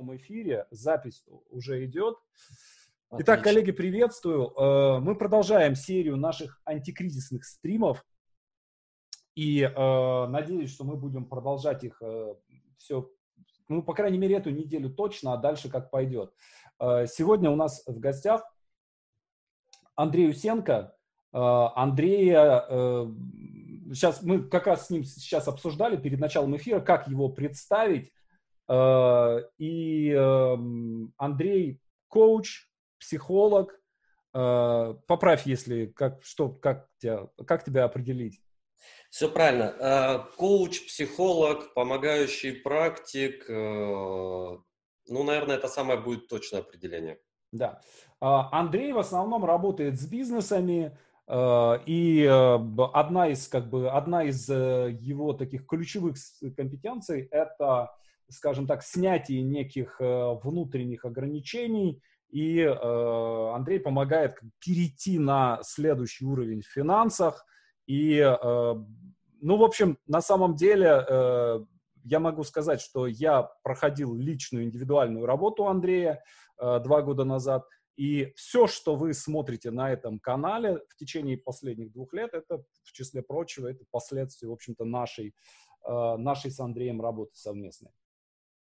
эфире. Запись уже идет. Отлично. Итак, коллеги, приветствую. Э, мы продолжаем серию наших антикризисных стримов. И э, надеюсь, что мы будем продолжать их э, все, ну, по крайней мере, эту неделю точно, а дальше как пойдет. Сегодня у нас в гостях Андрей Усенко. Андрея, сейчас мы как раз с ним сейчас обсуждали перед началом эфира, как его представить. Э, и эм, Андрей коуч, психолог. Э, поправь, если как что как тебя как тебя определить? Все правильно. Э, коуч, психолог, помогающий практик. Ну, наверное, это самое будет точное определение. Да. Андрей в основном работает с бизнесами, и одна из, как бы, одна из его таких ключевых компетенций – это скажем так, снятие неких э, внутренних ограничений, и э, Андрей помогает перейти на следующий уровень в финансах. И, э, ну, в общем, на самом деле я могу сказать, что я проходил личную индивидуальную работу Андрея два года назад, и все, что вы смотрите на этом канале в течение последних двух лет, это, в числе прочего, это последствия, в общем-то, нашей, нашей с Андреем работы совместной.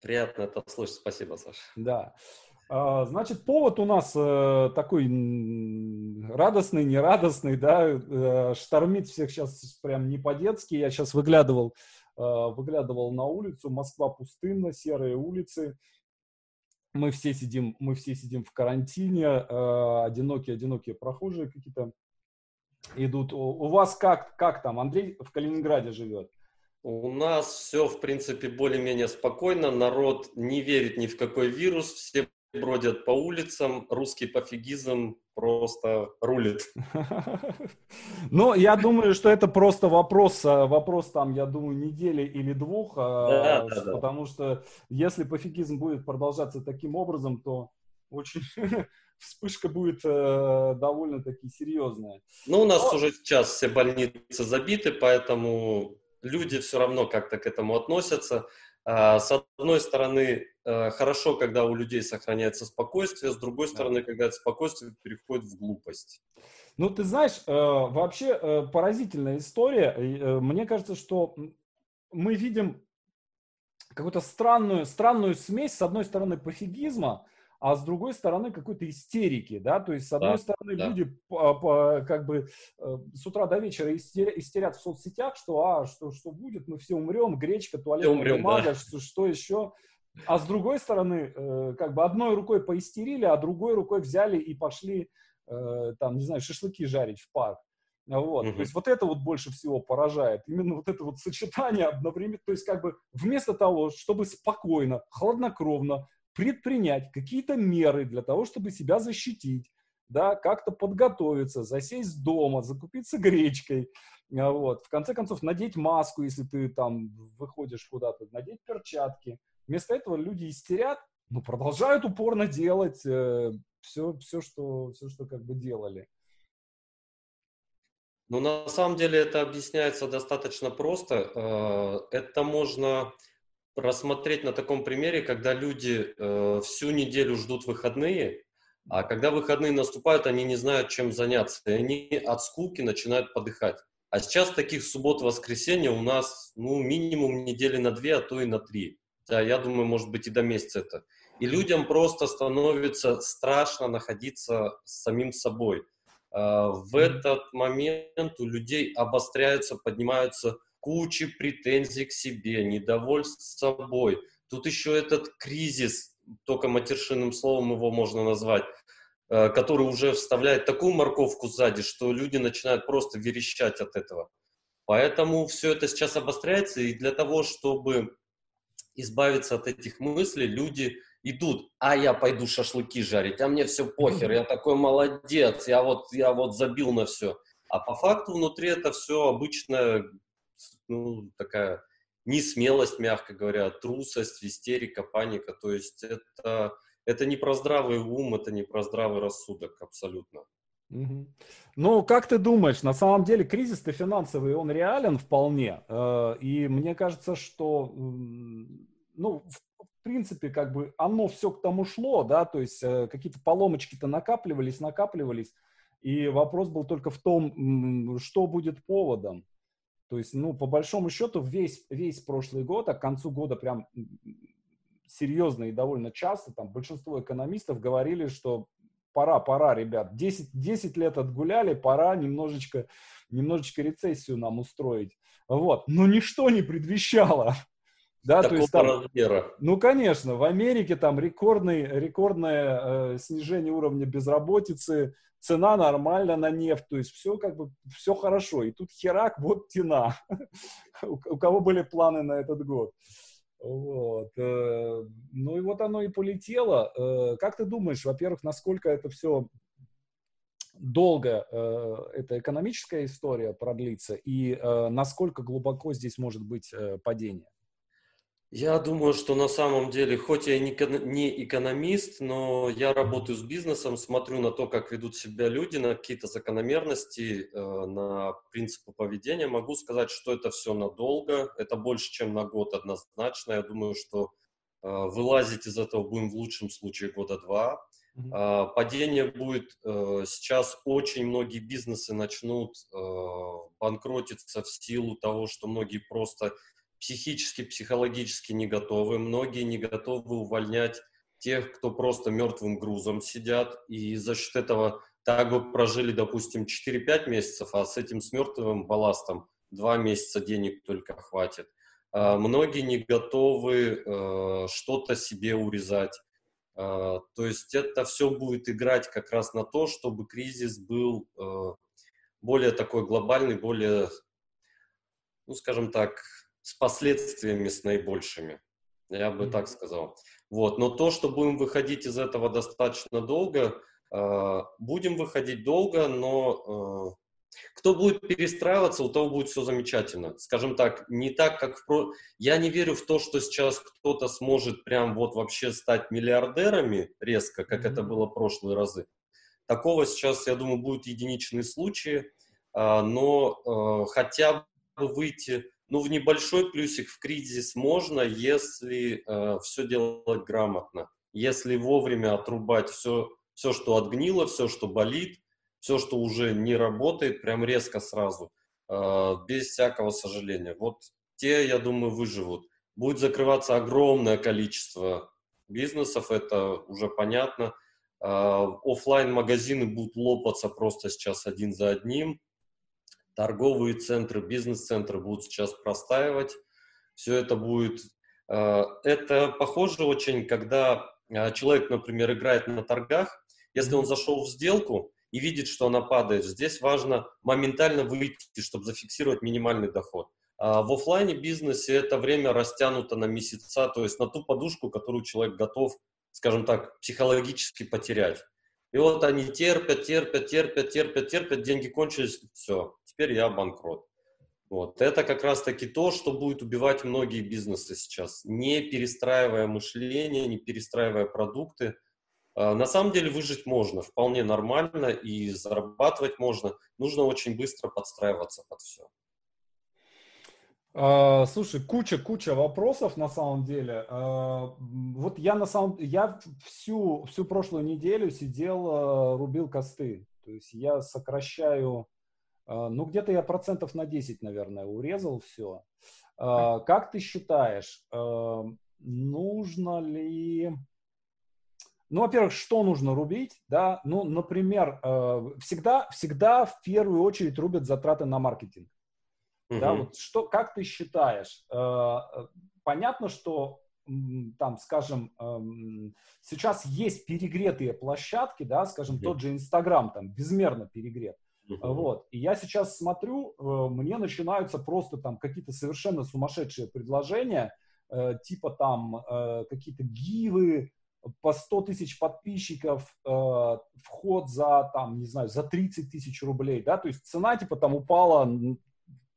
Приятно это слышать. Спасибо, Саша. Да. А, значит, повод у нас э, такой радостный, нерадостный, да, э, штормит всех сейчас прям не по-детски. Я сейчас выглядывал, э, выглядывал на улицу, Москва пустынна, серые улицы. Мы все сидим, мы все сидим в карантине, одинокие, одинокие прохожие какие-то идут. У вас как, как там? Андрей в Калининграде живет. У нас все, в принципе, более-менее спокойно. Народ не верит ни в какой вирус. Все бродят по улицам. Русский пофигизм просто рулит. Ну, я думаю, что это просто вопрос, а, вопрос там, я думаю, недели или двух, а, да, да, да. потому что если пофигизм будет продолжаться таким образом, то очень вспышка будет э, довольно-таки серьезная. Ну, у нас Но... уже сейчас все больницы забиты, поэтому люди все равно как-то к этому относятся. А, с одной стороны, э, хорошо, когда у людей сохраняется спокойствие, с другой стороны, когда это спокойствие переходит в глупость. Ну, ты знаешь, э, вообще э, поразительная история. Мне кажется, что мы видим какую-то странную, странную смесь, с одной стороны, пофигизма, а с другой стороны какой-то истерики, да, то есть с одной да, стороны да. люди по, по, как бы э, с утра до вечера истерят, истерят в соцсетях, что, а, что, что будет, мы все умрем, гречка, туалетная умрем, бумага, да. что, что еще, а с другой стороны, э, как бы одной рукой поистерили, а другой рукой взяли и пошли, э, там, не знаю, шашлыки жарить в парк. Вот. Угу. То есть вот это вот больше всего поражает. Именно вот это вот сочетание одновременно. То есть как бы вместо того, чтобы спокойно, хладнокровно предпринять какие-то меры для того, чтобы себя защитить, да, как-то подготовиться, засесть дома, закупиться гречкой, а, вот, в конце концов, надеть маску, если ты там выходишь куда-то, надеть перчатки. Вместо этого люди истерят, но продолжают упорно делать э, все, все, что, все, что как бы делали. Ну, на самом деле это объясняется достаточно просто. Э, это можно рассмотреть на таком примере, когда люди э, всю неделю ждут выходные, а когда выходные наступают, они не знают, чем заняться, и они от скуки начинают подыхать. А сейчас таких суббот-воскресенье у нас ну, минимум недели на две, а то и на три. Да, я думаю, может быть и до месяца это. И людям просто становится страшно находиться с самим собой. Э, в этот момент у людей обостряются, поднимаются кучи претензий к себе, недовольств собой. Тут еще этот кризис, только матершинным словом его можно назвать, э, который уже вставляет такую морковку сзади, что люди начинают просто верещать от этого. Поэтому все это сейчас обостряется, и для того, чтобы избавиться от этих мыслей, люди идут, а я пойду шашлыки жарить, а мне все похер, я такой молодец, я вот, я вот забил на все. А по факту внутри это все обычная ну, такая несмелость, мягко говоря, трусость, истерика, паника. То есть это, это не про здравый ум, это не про здравый рассудок абсолютно. Угу. Ну, как ты думаешь, на самом деле кризис-то финансовый, он реален вполне. Э, и мне кажется, что, ну, в принципе, как бы оно все к тому шло, да, то есть э, какие-то поломочки-то накапливались, накапливались, и вопрос был только в том, что будет поводом. То есть, ну, по большому счету, весь, весь прошлый год, а к концу года прям серьезно и довольно часто, там, большинство экономистов говорили, что пора, пора, ребят, 10, 10 лет отгуляли, пора немножечко, немножечко рецессию нам устроить. Вот, но ничто не предвещало. Да, то есть там, размера. Ну, конечно, в Америке там рекордный, рекордное э, снижение уровня безработицы, цена нормально на нефть, то есть все как бы, все хорошо. И тут херак, вот тена. у, у кого были планы на этот год. Вот. Э, ну и вот оно и полетело. Э, как ты думаешь, во-первых, насколько это все долго э, эта экономическая история продлится и насколько глубоко здесь может быть падение? Я думаю, что на самом деле, хоть я не экономист, но я работаю с бизнесом, смотрю на то, как ведут себя люди, на какие-то закономерности, э, на принципы поведения. Могу сказать, что это все надолго, это больше, чем на год однозначно. Я думаю, что э, вылазить из этого будем в лучшем случае года два. Mm-hmm. Падение будет э, сейчас, очень многие бизнесы начнут банкротиться в силу того, что многие просто психически, психологически не готовы. Многие не готовы увольнять тех, кто просто мертвым грузом сидят. И за счет этого так бы прожили, допустим, 4-5 месяцев, а с этим с мертвым балластом 2 месяца денег только хватит. А, многие не готовы э, что-то себе урезать. А, то есть это все будет играть как раз на то, чтобы кризис был э, более такой глобальный, более, ну, скажем так, с последствиями с наибольшими. Я бы mm-hmm. так сказал. Вот. Но то, что будем выходить из этого достаточно долго, э, будем выходить долго, но э, кто будет перестраиваться, у того будет все замечательно. Скажем так, не так, как в про... Я не верю в то, что сейчас кто-то сможет прям вот вообще стать миллиардерами резко, как mm-hmm. это было в прошлые разы. Такого сейчас, я думаю, будут единичные случаи, э, но э, хотя бы выйти ну, в небольшой плюсик в кризис можно, если э, все делать грамотно, если вовремя отрубать все, все, что отгнило, все, что болит, все, что уже не работает, прям резко сразу, э, без всякого сожаления. Вот те, я думаю, выживут. Будет закрываться огромное количество бизнесов, это уже понятно. Э, офлайн магазины будут лопаться просто сейчас один за одним торговые центры, бизнес-центры будут сейчас простаивать. Все это будет... Э, это похоже очень, когда э, человек, например, играет на торгах, если он зашел в сделку и видит, что она падает, здесь важно моментально выйти, чтобы зафиксировать минимальный доход. А в офлайне бизнесе это время растянуто на месяца, то есть на ту подушку, которую человек готов, скажем так, психологически потерять. И вот они терпят, терпят, терпят, терпят, терпят, деньги кончились, все, теперь я банкрот. Вот. Это как раз-таки то, что будет убивать многие бизнесы сейчас, не перестраивая мышление, не перестраивая продукты. А, на самом деле выжить можно, вполне нормально, и зарабатывать можно. Нужно очень быстро подстраиваться под все. Uh, слушай, куча, куча вопросов на самом деле. Uh, вот я на самом, я всю всю прошлую неделю сидел, рубил косты. То есть я сокращаю, ну где-то я процентов на 10, наверное, урезал все. Как ты считаешь, нужно ли, ну, во-первых, что нужно рубить, да? Ну, например, всегда, всегда в первую очередь рубят затраты на маркетинг. Угу. Да, вот что, как ты считаешь? Понятно, что там, скажем, сейчас есть перегретые площадки, да, скажем, тот же Инстаграм там безмерно перегрет. Uh Вот. И я сейчас смотрю, э, мне начинаются просто там какие-то совершенно сумасшедшие предложения, типа там какие-то гивы, по 100 тысяч подписчиков, вход за, там, не знаю, за 30 тысяч рублей, да, то есть цена, типа, там упала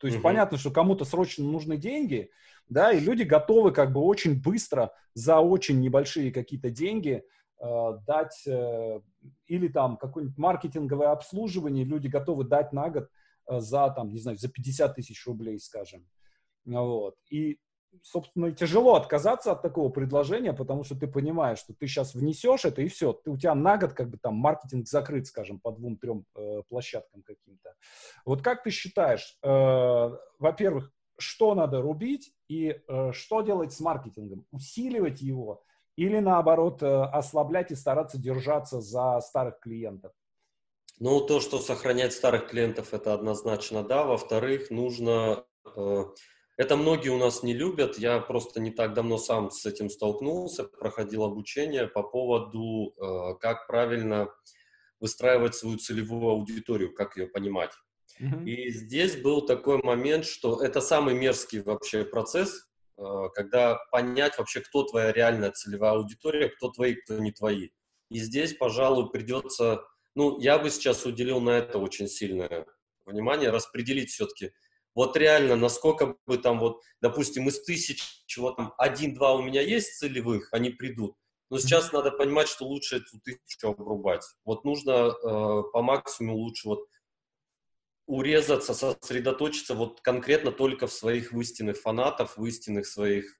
то есть угу. понятно, что кому-то срочно нужны деньги, да, и люди готовы как бы очень быстро за очень небольшие какие-то деньги э, дать э, или там какое-нибудь маркетинговое обслуживание люди готовы дать на год э, за там, не знаю, за 50 тысяч рублей, скажем. Вот. И собственно, тяжело отказаться от такого предложения, потому что ты понимаешь, что ты сейчас внесешь это, и все. Ты, у тебя на год как бы там маркетинг закрыт, скажем, по двум-трем э, площадкам каким-то. Вот как ты считаешь, э, во-первых, что надо рубить и э, что делать с маркетингом? Усиливать его или, наоборот, э, ослаблять и стараться держаться за старых клиентов? Ну, то, что сохранять старых клиентов, это однозначно да. Во-вторых, нужно... Э, это многие у нас не любят. Я просто не так давно сам с этим столкнулся, проходил обучение по поводу, э, как правильно выстраивать свою целевую аудиторию, как ее понимать. Mm-hmm. И здесь был такой момент, что это самый мерзкий вообще процесс, когда понять вообще, кто твоя реальная целевая аудитория, кто твои, кто не твои. И здесь, пожалуй, придется ну, я бы сейчас уделил на это очень сильное внимание, распределить все-таки. Вот реально, насколько бы там вот, допустим, из тысяч, чего там один-два у меня есть целевых, они придут. Но сейчас надо понимать, что лучше эту тысячу обрубать. Вот нужно э, по максимуму лучше вот урезаться, сосредоточиться вот конкретно только в своих в истинных фанатов, в истинных своих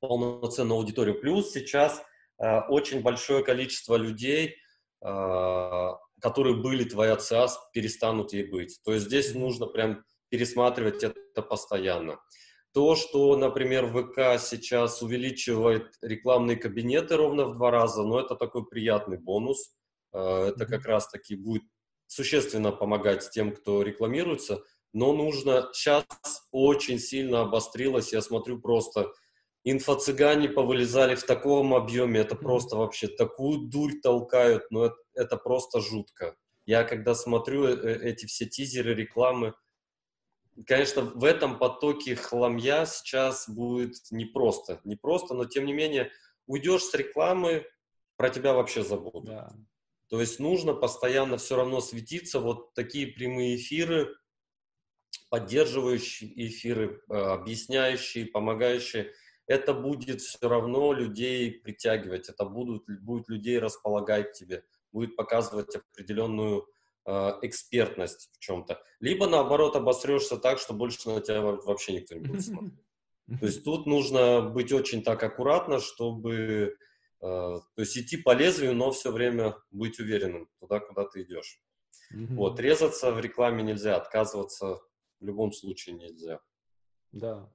полноценную аудиторию. Плюс сейчас э, очень большое количество людей, а, которые были твоя ЦАС, перестанут ей быть. То есть здесь нужно прям пересматривать это постоянно. То, что, например, ВК сейчас увеличивает рекламные кабинеты ровно в два раза, но это такой приятный бонус. А, это как раз-таки будет существенно помогать тем, кто рекламируется, но нужно, сейчас очень сильно обострилось, я смотрю просто инфо-цыгане повылезали в таком объеме, это просто вообще такую дурь толкают, но это, это просто жутко. Я когда смотрю э, э, эти все тизеры, рекламы, конечно, в этом потоке хламья сейчас будет непросто. Непросто, но тем не менее, уйдешь с рекламы, про тебя вообще забудут. Да. То есть нужно постоянно все равно светиться. Вот такие прямые эфиры, поддерживающие эфиры, э, объясняющие, помогающие – это будет все равно людей притягивать, это будут, будет людей располагать тебе, будет показывать определенную э, экспертность в чем-то. Либо наоборот обосрешься так, что больше на тебя вообще никто не будет смотреть. То есть тут нужно быть очень так аккуратно, чтобы то есть идти по лезвию, но все время быть уверенным туда, куда ты идешь. Вот, резаться в рекламе нельзя, отказываться в любом случае нельзя. Да.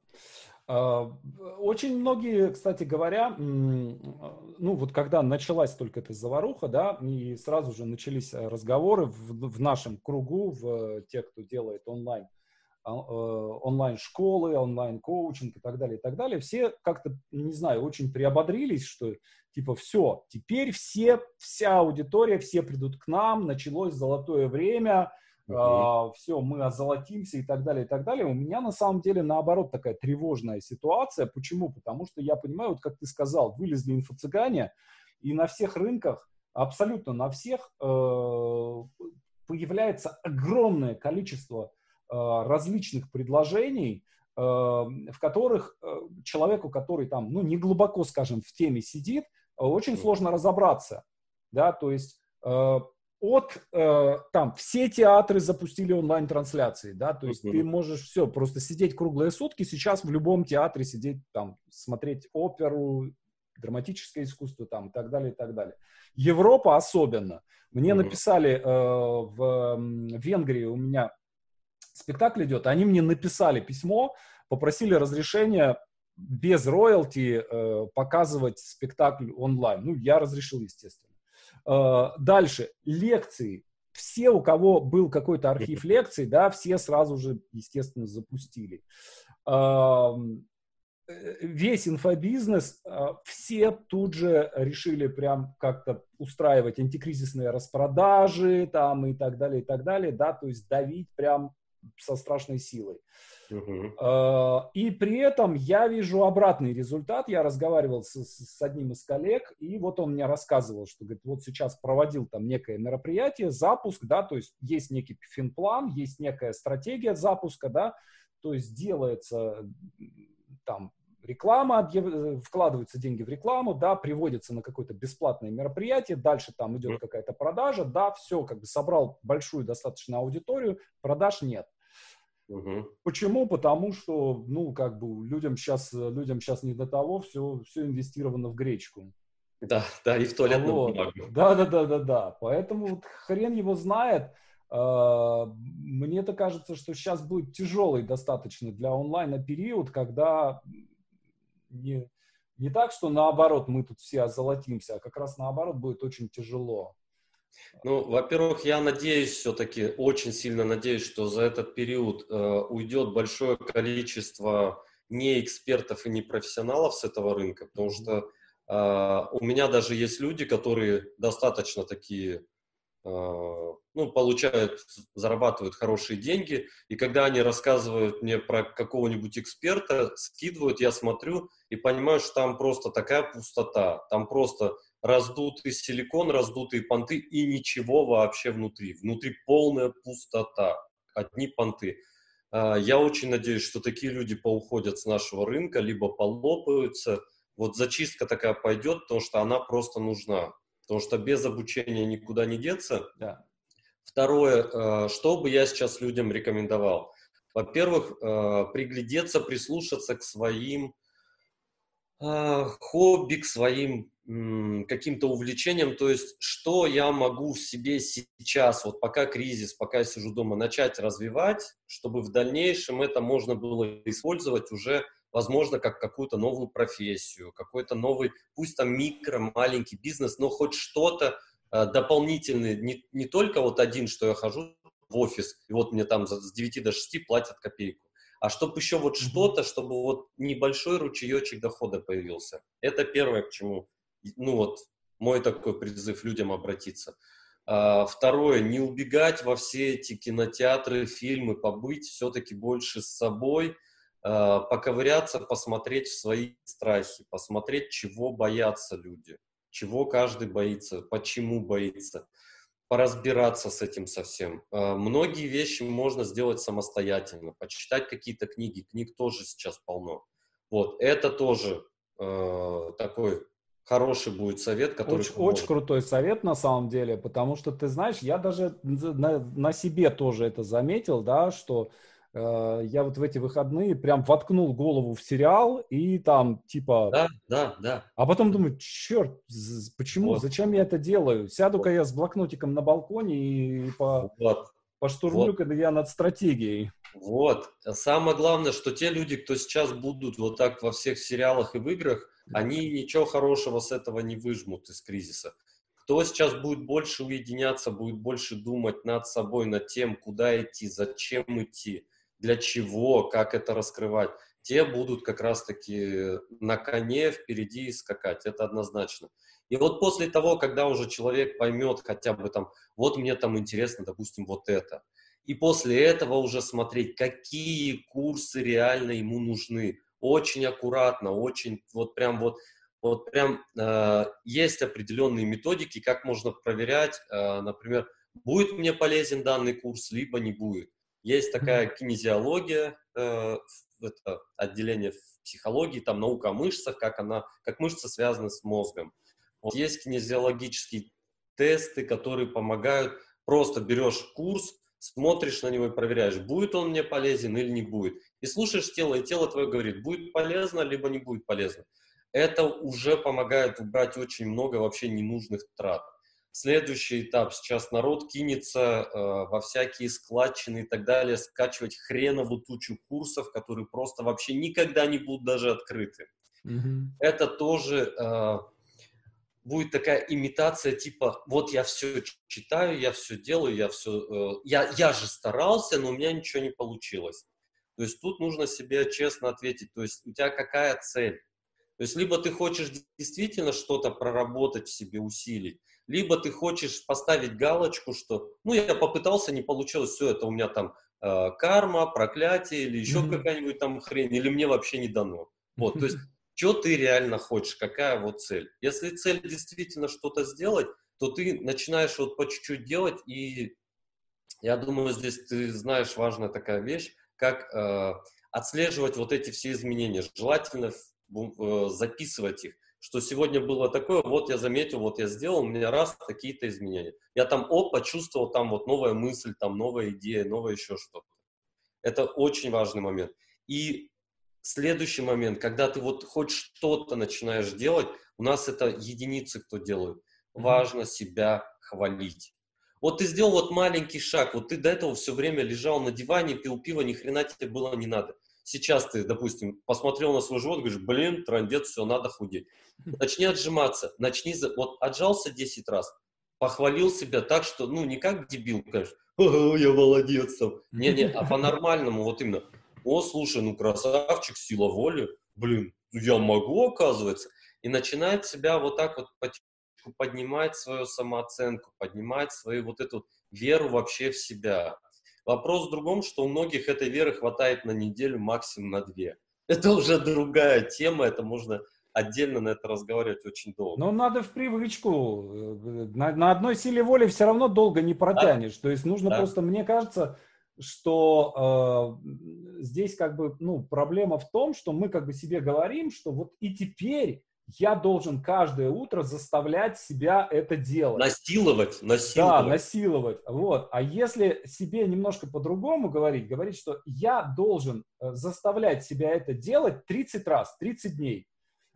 А, очень многие, кстати говоря, ну вот когда началась только эта заваруха, да, и сразу же начались э, разговоры в, в нашем кругу, в тех, кто делает онлайн, э, онлайн-школы, онлайн-коучинг и так далее, и так далее, все как-то, не знаю, очень приободрились, что типа все, теперь все, вся аудитория, все придут к нам, началось золотое время, Uh-huh. А, все, мы озолотимся и так далее, и так далее. У меня на самом деле наоборот такая тревожная ситуация. Почему? Потому что я понимаю, вот как ты сказал, вылезли инфо-цыгане, и на всех рынках, абсолютно на всех, э, появляется огромное количество э, различных предложений, э, в которых э, человеку, который там, ну, не глубоко, скажем, в теме сидит, очень сложно разобраться, да, то есть от там все театры запустили онлайн-трансляции, да, то есть ты можешь все просто сидеть круглые сутки сейчас в любом театре сидеть там смотреть оперу, драматическое искусство там и так далее и так далее. Европа особенно. Мне написали э, в Венгрии у меня спектакль идет, они мне написали письмо, попросили разрешения без роялти э, показывать спектакль онлайн. Ну я разрешил, естественно. Э, дальше, лекции. Все, у кого был какой-то архив лекций, да, все сразу же, естественно, запустили. Э, весь инфобизнес, э, все тут же решили прям как-то устраивать антикризисные распродажи там и так далее, и так далее, да, то есть давить прям со страшной силой. Uh-huh. И при этом я вижу обратный результат. Я разговаривал с, с одним из коллег, и вот он мне рассказывал, что говорит, вот сейчас проводил там некое мероприятие, запуск, да, то есть есть некий финплан, есть некая стратегия запуска, да, то есть делается там реклама, вкладываются деньги в рекламу, да, приводится на какое-то бесплатное мероприятие, дальше там идет какая-то продажа, да, все, как бы собрал большую достаточно аудиторию, продаж нет. Угу. Почему? Потому что, ну, как бы людям сейчас, людям сейчас не до того, все, все инвестировано в гречку. Да, да, и в туалетную вот. бумагу. Да, да, да, да, да. Поэтому вот хрен его знает. А, мне-то кажется, что сейчас будет тяжелый достаточно для онлайна период, когда не, не так, что наоборот мы тут все озолотимся, а как раз наоборот будет очень тяжело. Ну, во-первых, я надеюсь все-таки, очень сильно надеюсь, что за этот период э, уйдет большое количество не экспертов и не профессионалов с этого рынка, потому что э, у меня даже есть люди, которые достаточно такие ну, получают, зарабатывают хорошие деньги, и когда они рассказывают мне про какого-нибудь эксперта, скидывают, я смотрю и понимаю, что там просто такая пустота, там просто раздутый силикон, раздутые понты и ничего вообще внутри. Внутри полная пустота, одни понты. А, я очень надеюсь, что такие люди поуходят с нашего рынка, либо полопаются. Вот зачистка такая пойдет, потому что она просто нужна потому что без обучения никуда не деться. Да. Второе, э, что бы я сейчас людям рекомендовал? Во-первых, э, приглядеться, прислушаться к своим э, хобби, к своим каким-то увлечениям, то есть что я могу в себе сейчас, вот пока кризис, пока я сижу дома, начать развивать, чтобы в дальнейшем это можно было использовать уже возможно, как какую-то новую профессию, какой-то новый, пусть там микро, маленький бизнес, но хоть что-то э, дополнительное, не, не только вот один, что я хожу в офис, и вот мне там с 9 до 6 платят копейку, а чтобы еще вот что-то, чтобы вот небольшой ручеечек дохода появился. Это первое, к чему, ну вот, мой такой призыв людям обратиться. А, второе, не убегать во все эти кинотеатры, фильмы, побыть все-таки больше с собой – поковыряться, посмотреть в свои страхи, посмотреть, чего боятся люди, чего каждый боится, почему боится, поразбираться с этим совсем. Э, многие вещи можно сделать самостоятельно, почитать какие-то книги, книг тоже сейчас полно. Вот, это тоже э, такой хороший будет совет, который... Очень, очень крутой совет на самом деле, потому что, ты знаешь, я даже на, на себе тоже это заметил, да, что Э, я вот в эти выходные прям воткнул голову в сериал и там типа... Да, да, да. А потом думаю, черт, почему, вот. зачем я это делаю? Сяду-ка вот. я с блокнотиком на балконе и по... Вот. Поштурмлю, вот. когда я над стратегией. Вот. Самое главное, что те люди, кто сейчас будут вот так во всех сериалах и в играх, они ничего хорошего с этого не выжмут из кризиса. Кто сейчас будет больше уединяться, будет больше думать над собой, над тем, куда идти, зачем идти, для чего, как это раскрывать, те будут как раз-таки на коне впереди скакать, это однозначно. И вот после того, когда уже человек поймет хотя бы там, вот мне там интересно, допустим, вот это, и после этого уже смотреть, какие курсы реально ему нужны, очень аккуратно, очень вот прям вот вот прям э, есть определенные методики, как можно проверять, э, например, будет мне полезен данный курс, либо не будет. Есть такая кинезиология, э, это отделение в психологии, там наука о мышцах, как, она, как мышцы связаны с мозгом. Вот есть кинезиологические тесты, которые помогают. Просто берешь курс, смотришь на него и проверяешь, будет он мне полезен или не будет. И слушаешь тело, и тело твое говорит, будет полезно, либо не будет полезно. Это уже помогает убрать очень много вообще ненужных трат. Следующий этап. Сейчас народ кинется э, во всякие складчины и так далее, скачивать хреновую тучу курсов, которые просто вообще никогда не будут даже открыты. Mm-hmm. Это тоже э, будет такая имитация типа, вот я все читаю, я все делаю, я все, э, я, я же старался, но у меня ничего не получилось. То есть тут нужно себе честно ответить, то есть у тебя какая цель? То есть либо ты хочешь действительно что-то проработать в себе, усилить, либо ты хочешь поставить галочку, что, ну, я попытался, не получилось, все, это у меня там э, карма, проклятие или еще mm-hmm. какая-нибудь там хрень, или мне вообще не дано. Вот, то есть, что ты реально хочешь, какая вот цель. Если цель действительно что-то сделать, то ты начинаешь вот по чуть-чуть делать, и я думаю, здесь ты знаешь важная такая вещь, как э, отслеживать вот эти все изменения. Желательно э, записывать их что сегодня было такое, вот я заметил, вот я сделал, у меня раз какие-то изменения. Я там, оп, почувствовал там вот новая мысль, там новая идея, новое еще что-то. Это очень важный момент. И следующий момент, когда ты вот хоть что-то начинаешь делать, у нас это единицы, кто делают. Важно себя хвалить. Вот ты сделал вот маленький шаг, вот ты до этого все время лежал на диване, пил пиво, ни хрена тебе было не надо. Сейчас ты, допустим, посмотрел на свой живот, говоришь, блин, трандец, все, надо худеть. Начни отжиматься, начни, вот отжался 10 раз, похвалил себя так, что, ну, не как дебил, конечно, я молодец там. Не-не, а по-нормальному, вот именно, о, слушай, ну, красавчик, сила воли, блин, я могу, оказывается. И начинает себя вот так вот потихоньку поднимать свою самооценку, поднимать свою вот эту веру вообще в себя. Вопрос в другом, что у многих этой веры хватает на неделю, максимум на две. Это уже другая тема, это можно отдельно на это разговаривать очень долго. Но надо в привычку. Э, на, на одной силе воли все равно долго не протянешь. Да? То есть нужно да. просто, мне кажется, что э, здесь как бы, ну, проблема в том, что мы как бы себе говорим, что вот и теперь я должен каждое утро заставлять себя это делать. Насиловать, насиловать. Да, насиловать. Вот. А если себе немножко по-другому говорить, говорить, что я должен э, заставлять себя это делать 30 раз, 30 дней.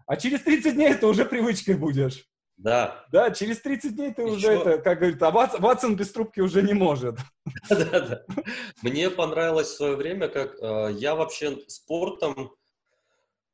А через 30 дней это уже привычкой будешь. Да. Да, через 30 дней ты Еще... уже это, как говорит, а Ватсон, Ватсон без трубки уже не может. Да, да. Мне понравилось в свое время, как э, я вообще спортом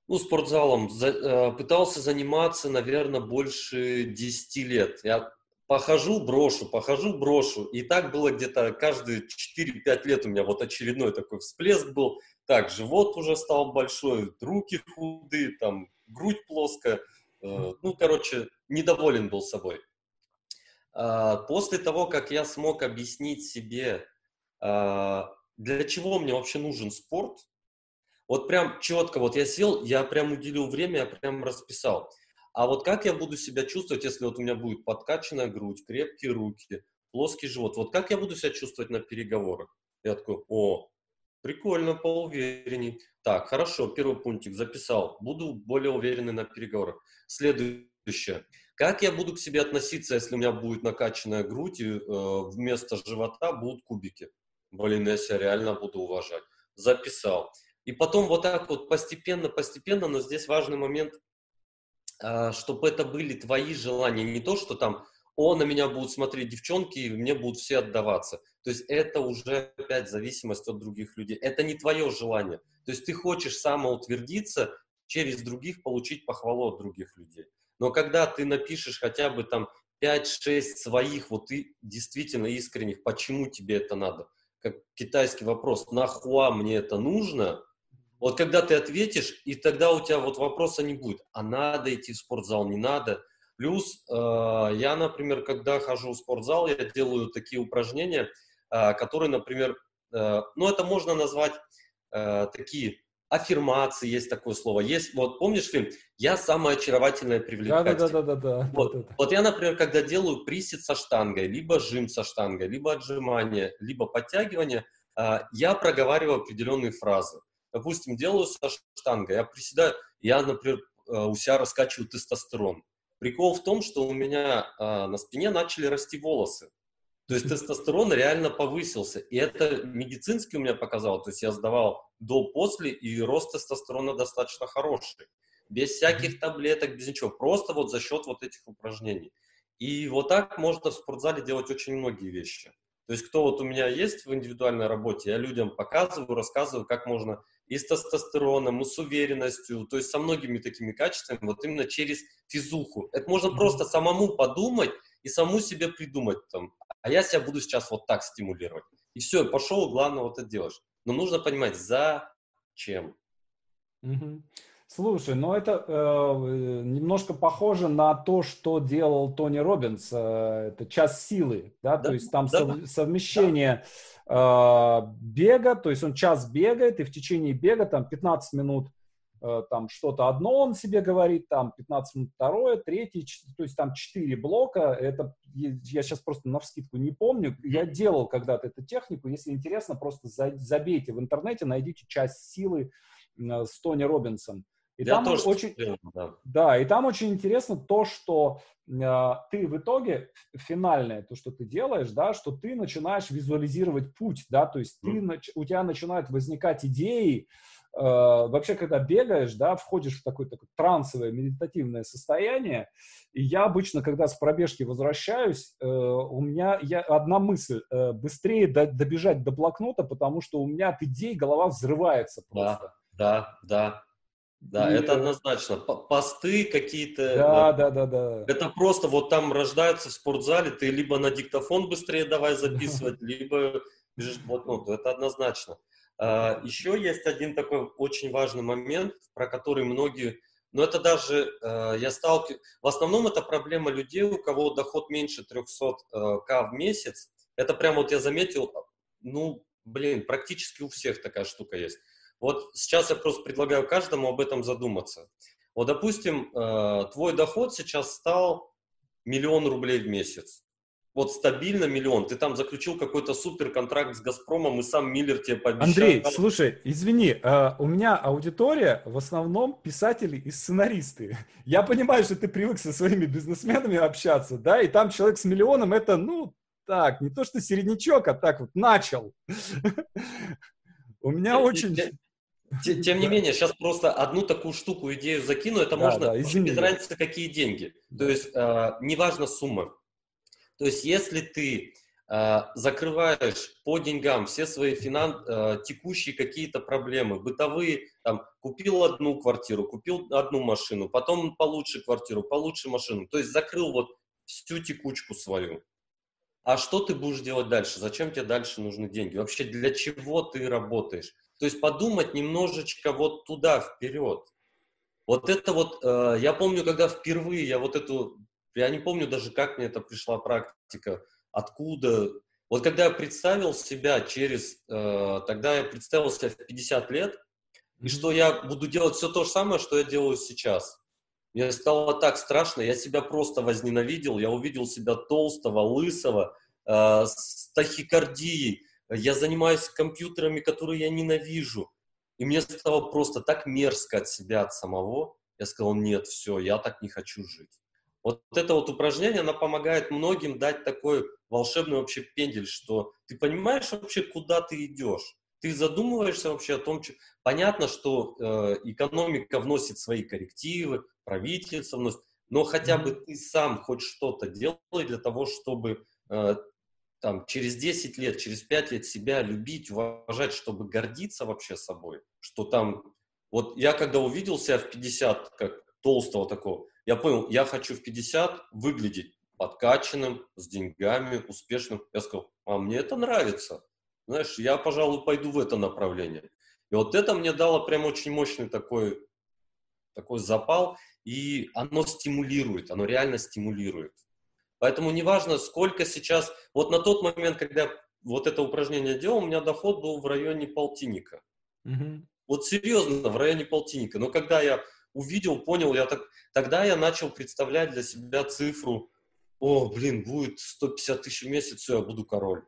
ну, спортзалом за, э, пытался заниматься, наверное, больше 10 лет. Я похожу, брошу, похожу, брошу. И так было где-то каждые 4-5 лет у меня вот очередной такой всплеск был. Так, живот уже стал большой, руки худые, там, грудь плоская. Э, ну, короче, недоволен был собой. А, после того, как я смог объяснить себе, а, для чего мне вообще нужен спорт, вот прям четко, вот я сел, я прям уделил время, я прям расписал. А вот как я буду себя чувствовать, если вот у меня будет подкачанная грудь, крепкие руки, плоский живот? Вот как я буду себя чувствовать на переговорах? Я такой, о, прикольно, поуверенней. Так, хорошо, первый пунктик записал. Буду более уверенный на переговорах. Следующее. Как я буду к себе относиться, если у меня будет накачанная грудь и э, вместо живота будут кубики? Блин, я себя реально буду уважать. Записал. И потом вот так вот постепенно, постепенно, но здесь важный момент, а, чтобы это были твои желания, не то, что там, о, на меня будут смотреть девчонки, и мне будут все отдаваться. То есть это уже опять зависимость от других людей. Это не твое желание. То есть ты хочешь самоутвердиться, через других получить похвалу от других людей. Но когда ты напишешь хотя бы там 5-6 своих, вот и действительно искренних, почему тебе это надо, как китайский вопрос, нахуа мне это нужно, вот когда ты ответишь, и тогда у тебя вот вопроса не будет, а надо идти в спортзал, не надо. Плюс э, я, например, когда хожу в спортзал, я делаю такие упражнения, э, которые, например, э, ну это можно назвать э, такие аффирмации, есть такое слово. Есть, вот помнишь фильм «Я самая очаровательная привлекательная». Да, да, да, да, да. Вот, да, да. вот я, например, когда делаю присед со штангой, либо жим со штангой, либо отжимание, либо подтягивание, э, я проговариваю определенные фразы допустим, делаю со штангой, я приседаю, я, например, э, у себя раскачиваю тестостерон. Прикол в том, что у меня а, на спине начали расти волосы. То есть тестостерон реально повысился. И это медицинский у меня показал. То есть я сдавал до-после, и рост тестостерона достаточно хороший. Без всяких таблеток, без ничего. Просто вот за счет вот этих упражнений. И вот так можно в спортзале делать очень многие вещи. То есть кто вот у меня есть в индивидуальной работе, я людям показываю, рассказываю, как можно и с тестостероном, и с уверенностью, то есть со многими такими качествами, вот именно через физуху. Это можно mm-hmm. просто самому подумать и саму себе придумать там, а я себя буду сейчас вот так стимулировать. И все, пошел, главное вот это делаешь. Но нужно понимать, зачем. Mm-hmm. Слушай, ну это э, немножко похоже на то, что делал Тони Робинс. Э, это час силы, да, да то есть там да, сов, совмещение да Э, бега, то есть он час бегает, и в течение бега там 15 минут э, там что-то одно он себе говорит, там 15 минут второе, третье, то есть там 4 блока, это я сейчас просто на вскидку не помню, я делал когда-то эту технику, если интересно, просто забейте в интернете, найдите часть силы э, с Тони Робинсом. И Я там тоже очень, да. да, и там очень интересно то, что э, ты в итоге финальное, то, что ты делаешь, да, что ты начинаешь визуализировать путь, да, то есть mm. ты, у тебя начинают возникать идеи, э, вообще, когда бегаешь, да, входишь в такое, такое трансовое медитативное состояние, и я обычно, когда с пробежки возвращаюсь, э, у меня я, одна мысль, э, быстрее до, добежать до блокнота, потому что у меня от идей голова взрывается просто. Да, да, да. Да, и... это однозначно. Посты какие-то. Да, да, да, да. Это просто вот там рождаются в спортзале, ты либо на диктофон быстрее давай записывать, либо бежишь в блокнот. Это однозначно. А, еще есть один такой очень важный момент, про который многие, но это даже а, я сталкиваюсь, в основном это проблема людей, у кого доход меньше 300 а, к в месяц. Это прям вот я заметил, ну, блин, практически у всех такая штука есть. Вот сейчас я просто предлагаю каждому об этом задуматься. Вот, допустим, э, твой доход сейчас стал миллион рублей в месяц. Вот стабильно миллион. Ты там заключил какой-то супер контракт с Газпромом, и сам Миллер тебе пообещал. Андрей, слушай, извини, э, у меня аудитория в основном писатели и сценаристы. Я понимаю, что ты привык со своими бизнесменами общаться, да, и там человек с миллионом это, ну, так, не то что середнячок, а так вот начал. У меня очень... Тем не менее, сейчас просто одну такую штуку, идею закину, это да, можно да, без разницы, какие деньги. То есть, э, неважно сумма. То есть, если ты э, закрываешь по деньгам все свои финан... э, текущие какие-то проблемы, бытовые, там, купил одну квартиру, купил одну машину, потом получше квартиру, получше машину, то есть закрыл вот всю текучку свою. А что ты будешь делать дальше? Зачем тебе дальше нужны деньги? Вообще для чего ты работаешь? То есть подумать немножечко вот туда, вперед. Вот это вот, э, я помню, когда впервые я вот эту, я не помню даже, как мне это пришла практика, откуда. Вот когда я представил себя через, э, тогда я представил себя в 50 лет, и что я буду делать все то же самое, что я делаю сейчас. Мне стало так страшно, я себя просто возненавидел, я увидел себя толстого, лысого, э, с тахикардией, я занимаюсь компьютерами, которые я ненавижу. И мне стало просто так мерзко от себя, от самого. Я сказал, нет, все, я так не хочу жить. Вот это вот упражнение, оно помогает многим дать такой волшебный вообще пендель, что ты понимаешь вообще, куда ты идешь. Ты задумываешься вообще о том, что... Понятно, что э, экономика вносит свои коррективы, правительство вносит, но хотя бы ты сам хоть что-то делай для того, чтобы э, там, через 10 лет, через 5 лет себя любить, уважать, чтобы гордиться вообще собой, что там, вот я когда увидел себя в 50, как толстого такого, я понял, я хочу в 50 выглядеть подкачанным, с деньгами, успешным. Я сказал, а мне это нравится. Знаешь, я, пожалуй, пойду в это направление. И вот это мне дало прям очень мощный такой, такой запал, и оно стимулирует, оно реально стимулирует. Поэтому неважно, сколько сейчас... Вот на тот момент, когда вот это упражнение делал, у меня доход был в районе полтинника. Угу. Вот серьезно, в районе полтинника. Но когда я увидел, понял, я так... тогда я начал представлять для себя цифру, о, блин, будет 150 тысяч в месяц, все, я буду король.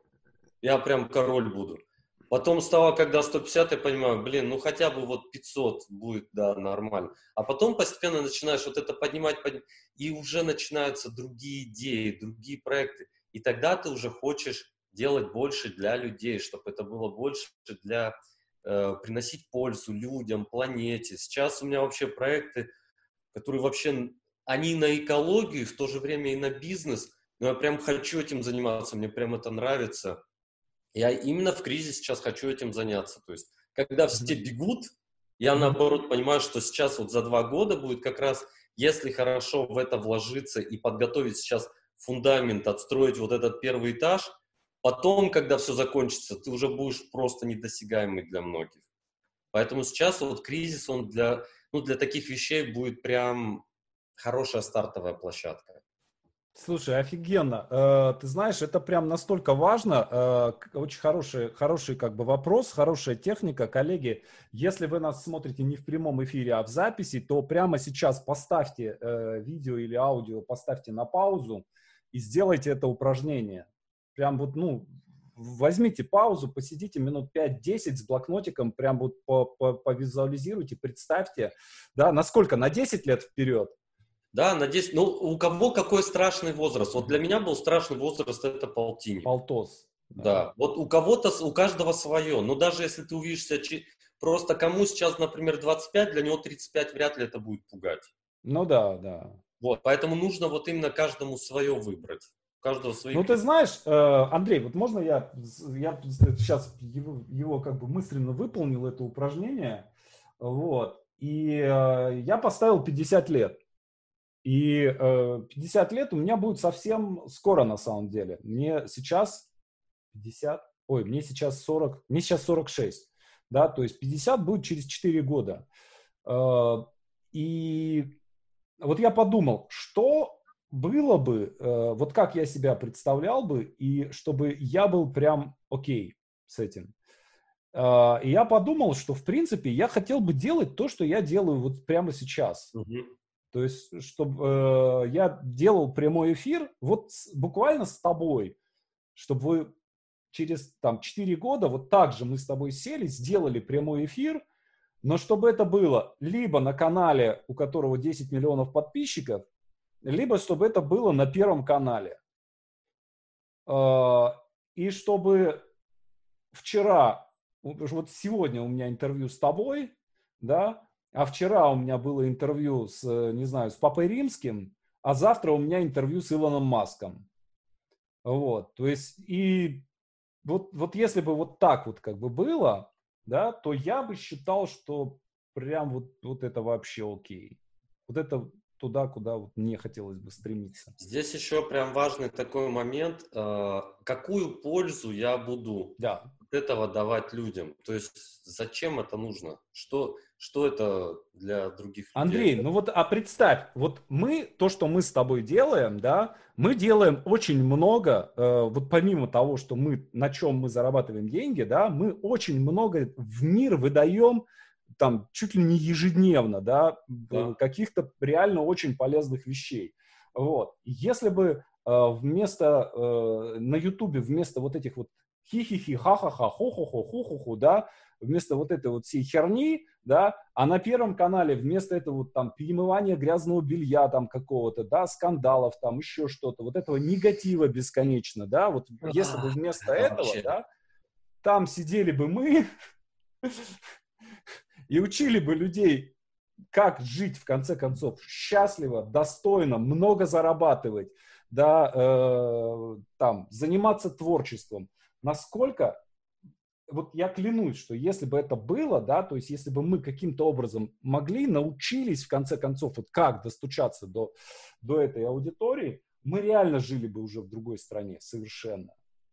Я прям король буду. Потом стало, когда 150, я понимаю, блин, ну хотя бы вот 500 будет, да, нормально. А потом постепенно начинаешь вот это поднимать, поднимать, и уже начинаются другие идеи, другие проекты. И тогда ты уже хочешь делать больше для людей, чтобы это было больше для э, приносить пользу людям, планете. Сейчас у меня вообще проекты, которые вообще, они на экологию, в то же время и на бизнес, но я прям хочу этим заниматься, мне прям это нравится. Я именно в кризис сейчас хочу этим заняться. То есть, когда все бегут, я наоборот понимаю, что сейчас вот за два года будет как раз, если хорошо в это вложиться и подготовить сейчас фундамент, отстроить вот этот первый этаж, потом, когда все закончится, ты уже будешь просто недосягаемый для многих. Поэтому сейчас вот кризис, он для, ну, для таких вещей будет прям хорошая стартовая площадка. Слушай, офигенно. Э, ты знаешь, это прям настолько важно. Э, очень хороший, хороший как бы вопрос, хорошая техника. Коллеги, если вы нас смотрите не в прямом эфире, а в записи, то прямо сейчас поставьте э, видео или аудио, поставьте на паузу и сделайте это упражнение. Прям вот, ну, возьмите паузу, посидите минут 5-10 с блокнотиком, прям вот повизуализируйте, представьте, да, насколько, на 10 лет вперед? Да, на 10, ну, у кого какой страшный возраст? Вот для меня был страшный возраст, это полтинник. Полтос. Да. да, вот у кого-то, у каждого свое, но даже если ты увидишься, просто кому сейчас, например, 25, для него 35 вряд ли это будет пугать. Ну да, да. Вот, поэтому нужно вот именно каждому свое выбрать каждого свои. Ну, ты знаешь, э, Андрей, вот можно я, я сейчас его, его как бы мысленно выполнил это упражнение, вот, и э, я поставил 50 лет. И 50 э, лет у меня будет совсем скоро на самом деле. Мне сейчас 50, ой, мне сейчас 40, мне сейчас 46, да, то есть 50 будет через 4 года. И вот я подумал, что было бы, э, вот как я себя представлял бы, и чтобы я был прям окей с этим. Э, и я подумал, что, в принципе, я хотел бы делать то, что я делаю вот прямо сейчас. Угу. То есть, чтобы э, я делал прямой эфир вот с, буквально с тобой, чтобы вы через там 4 года вот так же мы с тобой сели, сделали прямой эфир, но чтобы это было либо на канале, у которого 10 миллионов подписчиков, либо чтобы это было на Первом канале. А, и чтобы вчера, вот сегодня у меня интервью с тобой, да, а вчера у меня было интервью с, не знаю, с Папой Римским, а завтра у меня интервью с Илоном Маском. Вот, то есть, и вот, вот если бы вот так вот как бы было, да, то я бы считал, что прям вот, вот это вообще окей. Вот это туда, куда вот мне хотелось бы стремиться. Здесь еще прям важный такой момент, э, какую пользу я буду да. от этого давать людям. То есть зачем это нужно? Что, что это для других Андрей, людей? ну вот, а представь, вот мы, то, что мы с тобой делаем, да, мы делаем очень много, э, вот помимо того, что мы, на чем мы зарабатываем деньги, да, мы очень много в мир выдаем там чуть ли не ежедневно, да, да. каких-то реально очень полезных вещей. Вот. Если бы э, вместо, э, на Ютубе вместо вот этих вот хи-хи-хи, ха-ха-ха, хо-хо-хо, ху-ху-ху, да, вместо вот этой вот всей херни, да, а на Первом канале вместо этого вот там перемывания грязного белья там какого-то, да, скандалов там, еще что-то, вот этого негатива бесконечно, да, вот если бы вместо этого, да, там сидели бы мы, и учили бы людей, как жить в конце концов счастливо, достойно, много зарабатывать, да, э, там, заниматься творчеством. Насколько, вот я клянусь, что если бы это было, да, то есть если бы мы каким-то образом могли, научились в конце концов, вот как достучаться до, до этой аудитории, мы реально жили бы уже в другой стране совершенно.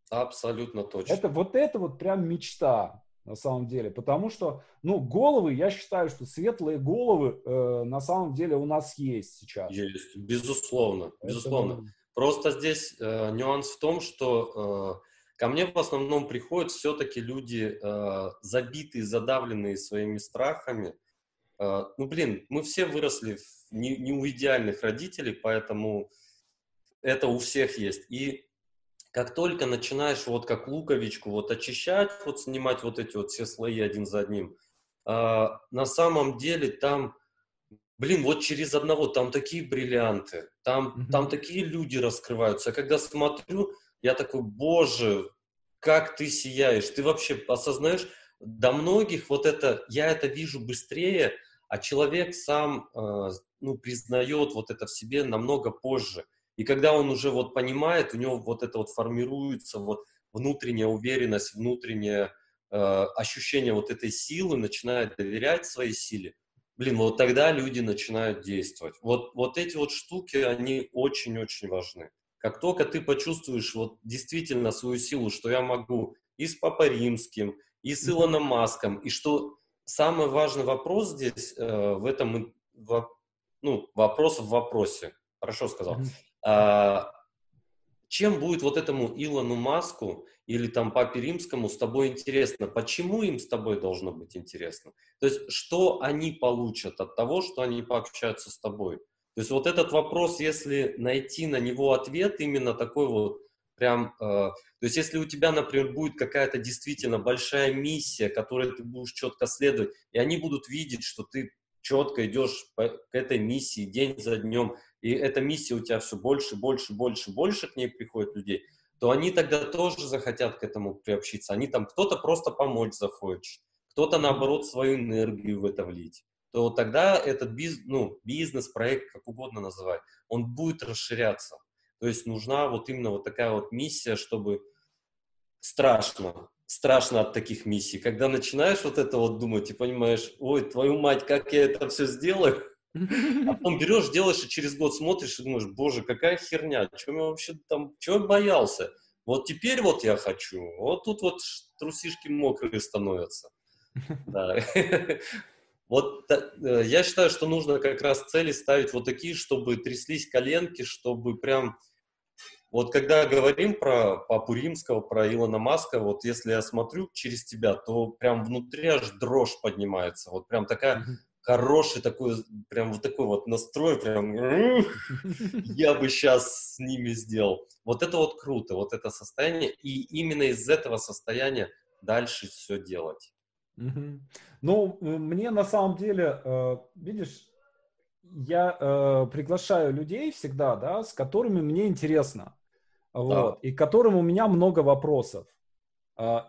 Абсолютно точно. Это вот это вот прям мечта на самом деле. Потому что, ну, головы, я считаю, что светлые головы э, на самом деле у нас есть сейчас. Есть, безусловно, безусловно. Это... Просто здесь э, нюанс в том, что э, ко мне в основном приходят все-таки люди э, забитые, задавленные своими страхами. Э, ну, блин, мы все выросли не, не у идеальных родителей, поэтому это у всех есть. И как только начинаешь вот как луковичку вот очищать, вот снимать вот эти вот все слои один за одним, а, на самом деле там, блин, вот через одного, там такие бриллианты, там, mm-hmm. там такие люди раскрываются. А когда смотрю, я такой, боже, как ты сияешь, ты вообще осознаешь, до многих вот это, я это вижу быстрее, а человек сам, э, ну, признает вот это в себе намного позже. И когда он уже вот понимает, у него вот это вот формируется вот внутренняя уверенность, внутреннее э, ощущение вот этой силы, начинает доверять своей силе, блин, вот тогда люди начинают действовать. Вот, вот эти вот штуки, они очень-очень важны. Как только ты почувствуешь вот действительно свою силу, что я могу и с Папой Римским, и с Илоном Маском, и что самый важный вопрос здесь э, в этом, в, ну, вопрос в вопросе, хорошо сказал, а, чем будет вот этому Илону Маску или там Папе Римскому с тобой интересно? Почему им с тобой должно быть интересно? То есть, что они получат от того, что они пообщаются с тобой? То есть, вот этот вопрос, если найти на него ответ именно такой вот прям, э, то есть если у тебя, например, будет какая-то действительно большая миссия, которой ты будешь четко следовать, и они будут видеть, что ты четко идешь по, к этой миссии день за днем, и эта миссия у тебя все больше, больше, больше, больше к ней приходит людей, то они тогда тоже захотят к этому приобщиться. Они там, кто-то просто помочь захочет, кто-то, наоборот, свою энергию в это влить то тогда этот биз, ну, бизнес, проект, как угодно называть, он будет расширяться. То есть нужна вот именно вот такая вот миссия, чтобы страшно, страшно от таких миссий. Когда начинаешь вот это вот думать и понимаешь, ой, твою мать, как я это все сделаю, а потом берешь, делаешь, и через год смотришь и думаешь, боже, какая херня, чего я вообще там, чего я боялся? Вот теперь вот я хочу, вот тут вот трусишки мокрые становятся. Да. Вот э, я считаю, что нужно как раз цели ставить вот такие, чтобы тряслись коленки, чтобы прям... Вот когда говорим про Папу Римского, про Илона Маска, вот если я смотрю через тебя, то прям внутри аж дрожь поднимается. Вот прям такая хороший такой, прям вот такой вот настрой, прям я бы сейчас с ними сделал. Вот это вот круто, вот это состояние. И именно из этого состояния дальше все делать. Ну, мне на самом деле, э, видишь, я э, приглашаю людей всегда, да, с которыми мне интересно, вот, и которым у меня много вопросов.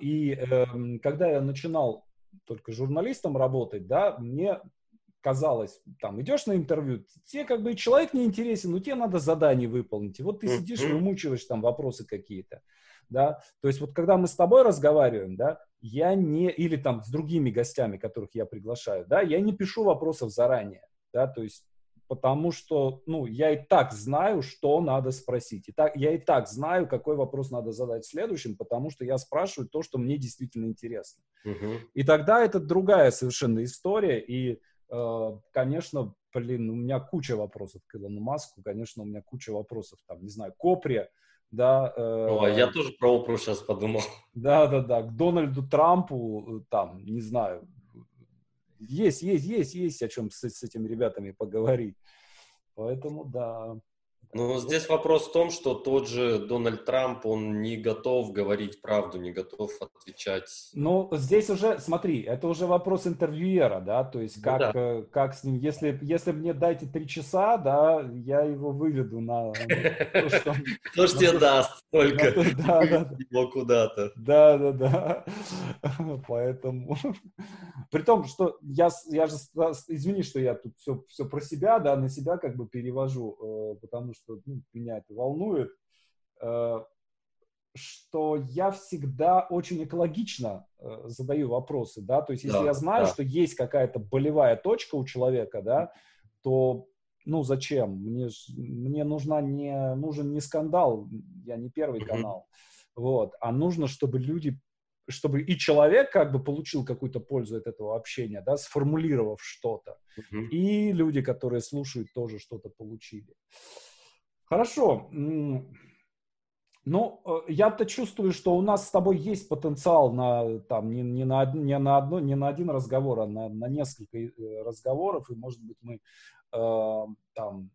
И эм, когда я начинал только журналистом работать, да, мне казалось, там, идешь на интервью, тебе как бы человек не интересен, но тебе надо задание выполнить. И вот ты сидишь и вымучиваешь там вопросы какие-то, да. То есть вот когда мы с тобой разговариваем, да, я не, или там с другими гостями, которых я приглашаю, да, я не пишу вопросов заранее, да, то есть потому что, ну, я и так знаю, что надо спросить. И так, я и так знаю, какой вопрос надо задать следующим, потому что я спрашиваю то, что мне действительно интересно. Uh-huh. И тогда это другая совершенно история. И, э, конечно, блин, у меня куча вопросов к Илону Маску, конечно, у меня куча вопросов, там, не знаю, Копре, да. Э, О, я тоже про Опру сейчас подумал. Да, да, да, к Дональду Трампу, э, там, не знаю, есть, есть, есть, есть о чем с, с этими ребятами поговорить. Поэтому, да. Ну, здесь вопрос в том, что тот же Дональд Трамп, он не готов говорить правду, не готов отвечать. Ну, здесь уже, смотри, это уже вопрос интервьюера, да, то есть ну как, ну, да. Э, как с ним, если, если мне дайте три часа, да, я его выведу на... Кто ж тебе даст только его куда-то. Да, да, да. Поэтому... При том, что я, я же, извини, что я тут все, все про себя, да, на себя как бы перевожу, э, потому что что ну, меня это волнует, э, что я всегда очень экологично э, задаю вопросы, да, то есть если да, я знаю, да. что есть какая-то болевая точка у человека, да, то ну зачем? Мне, мне нужна не, нужен не скандал, я не первый mm-hmm. канал, вот, а нужно, чтобы люди, чтобы и человек как бы получил какую-то пользу от этого общения, да, сформулировав что-то, mm-hmm. и люди, которые слушают, тоже что-то получили. Хорошо. Ну, э, я-то чувствую, что у нас с тобой есть потенциал на, там, не, не, на, не, на, одно, не на один разговор, а на, на несколько э, разговоров, и, может быть, мы э, там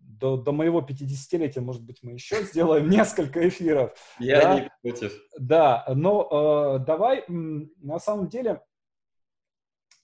до, до моего 50-летия, может быть, мы еще сделаем несколько эфиров. Я да? не против. Да, но э, давай, на самом деле,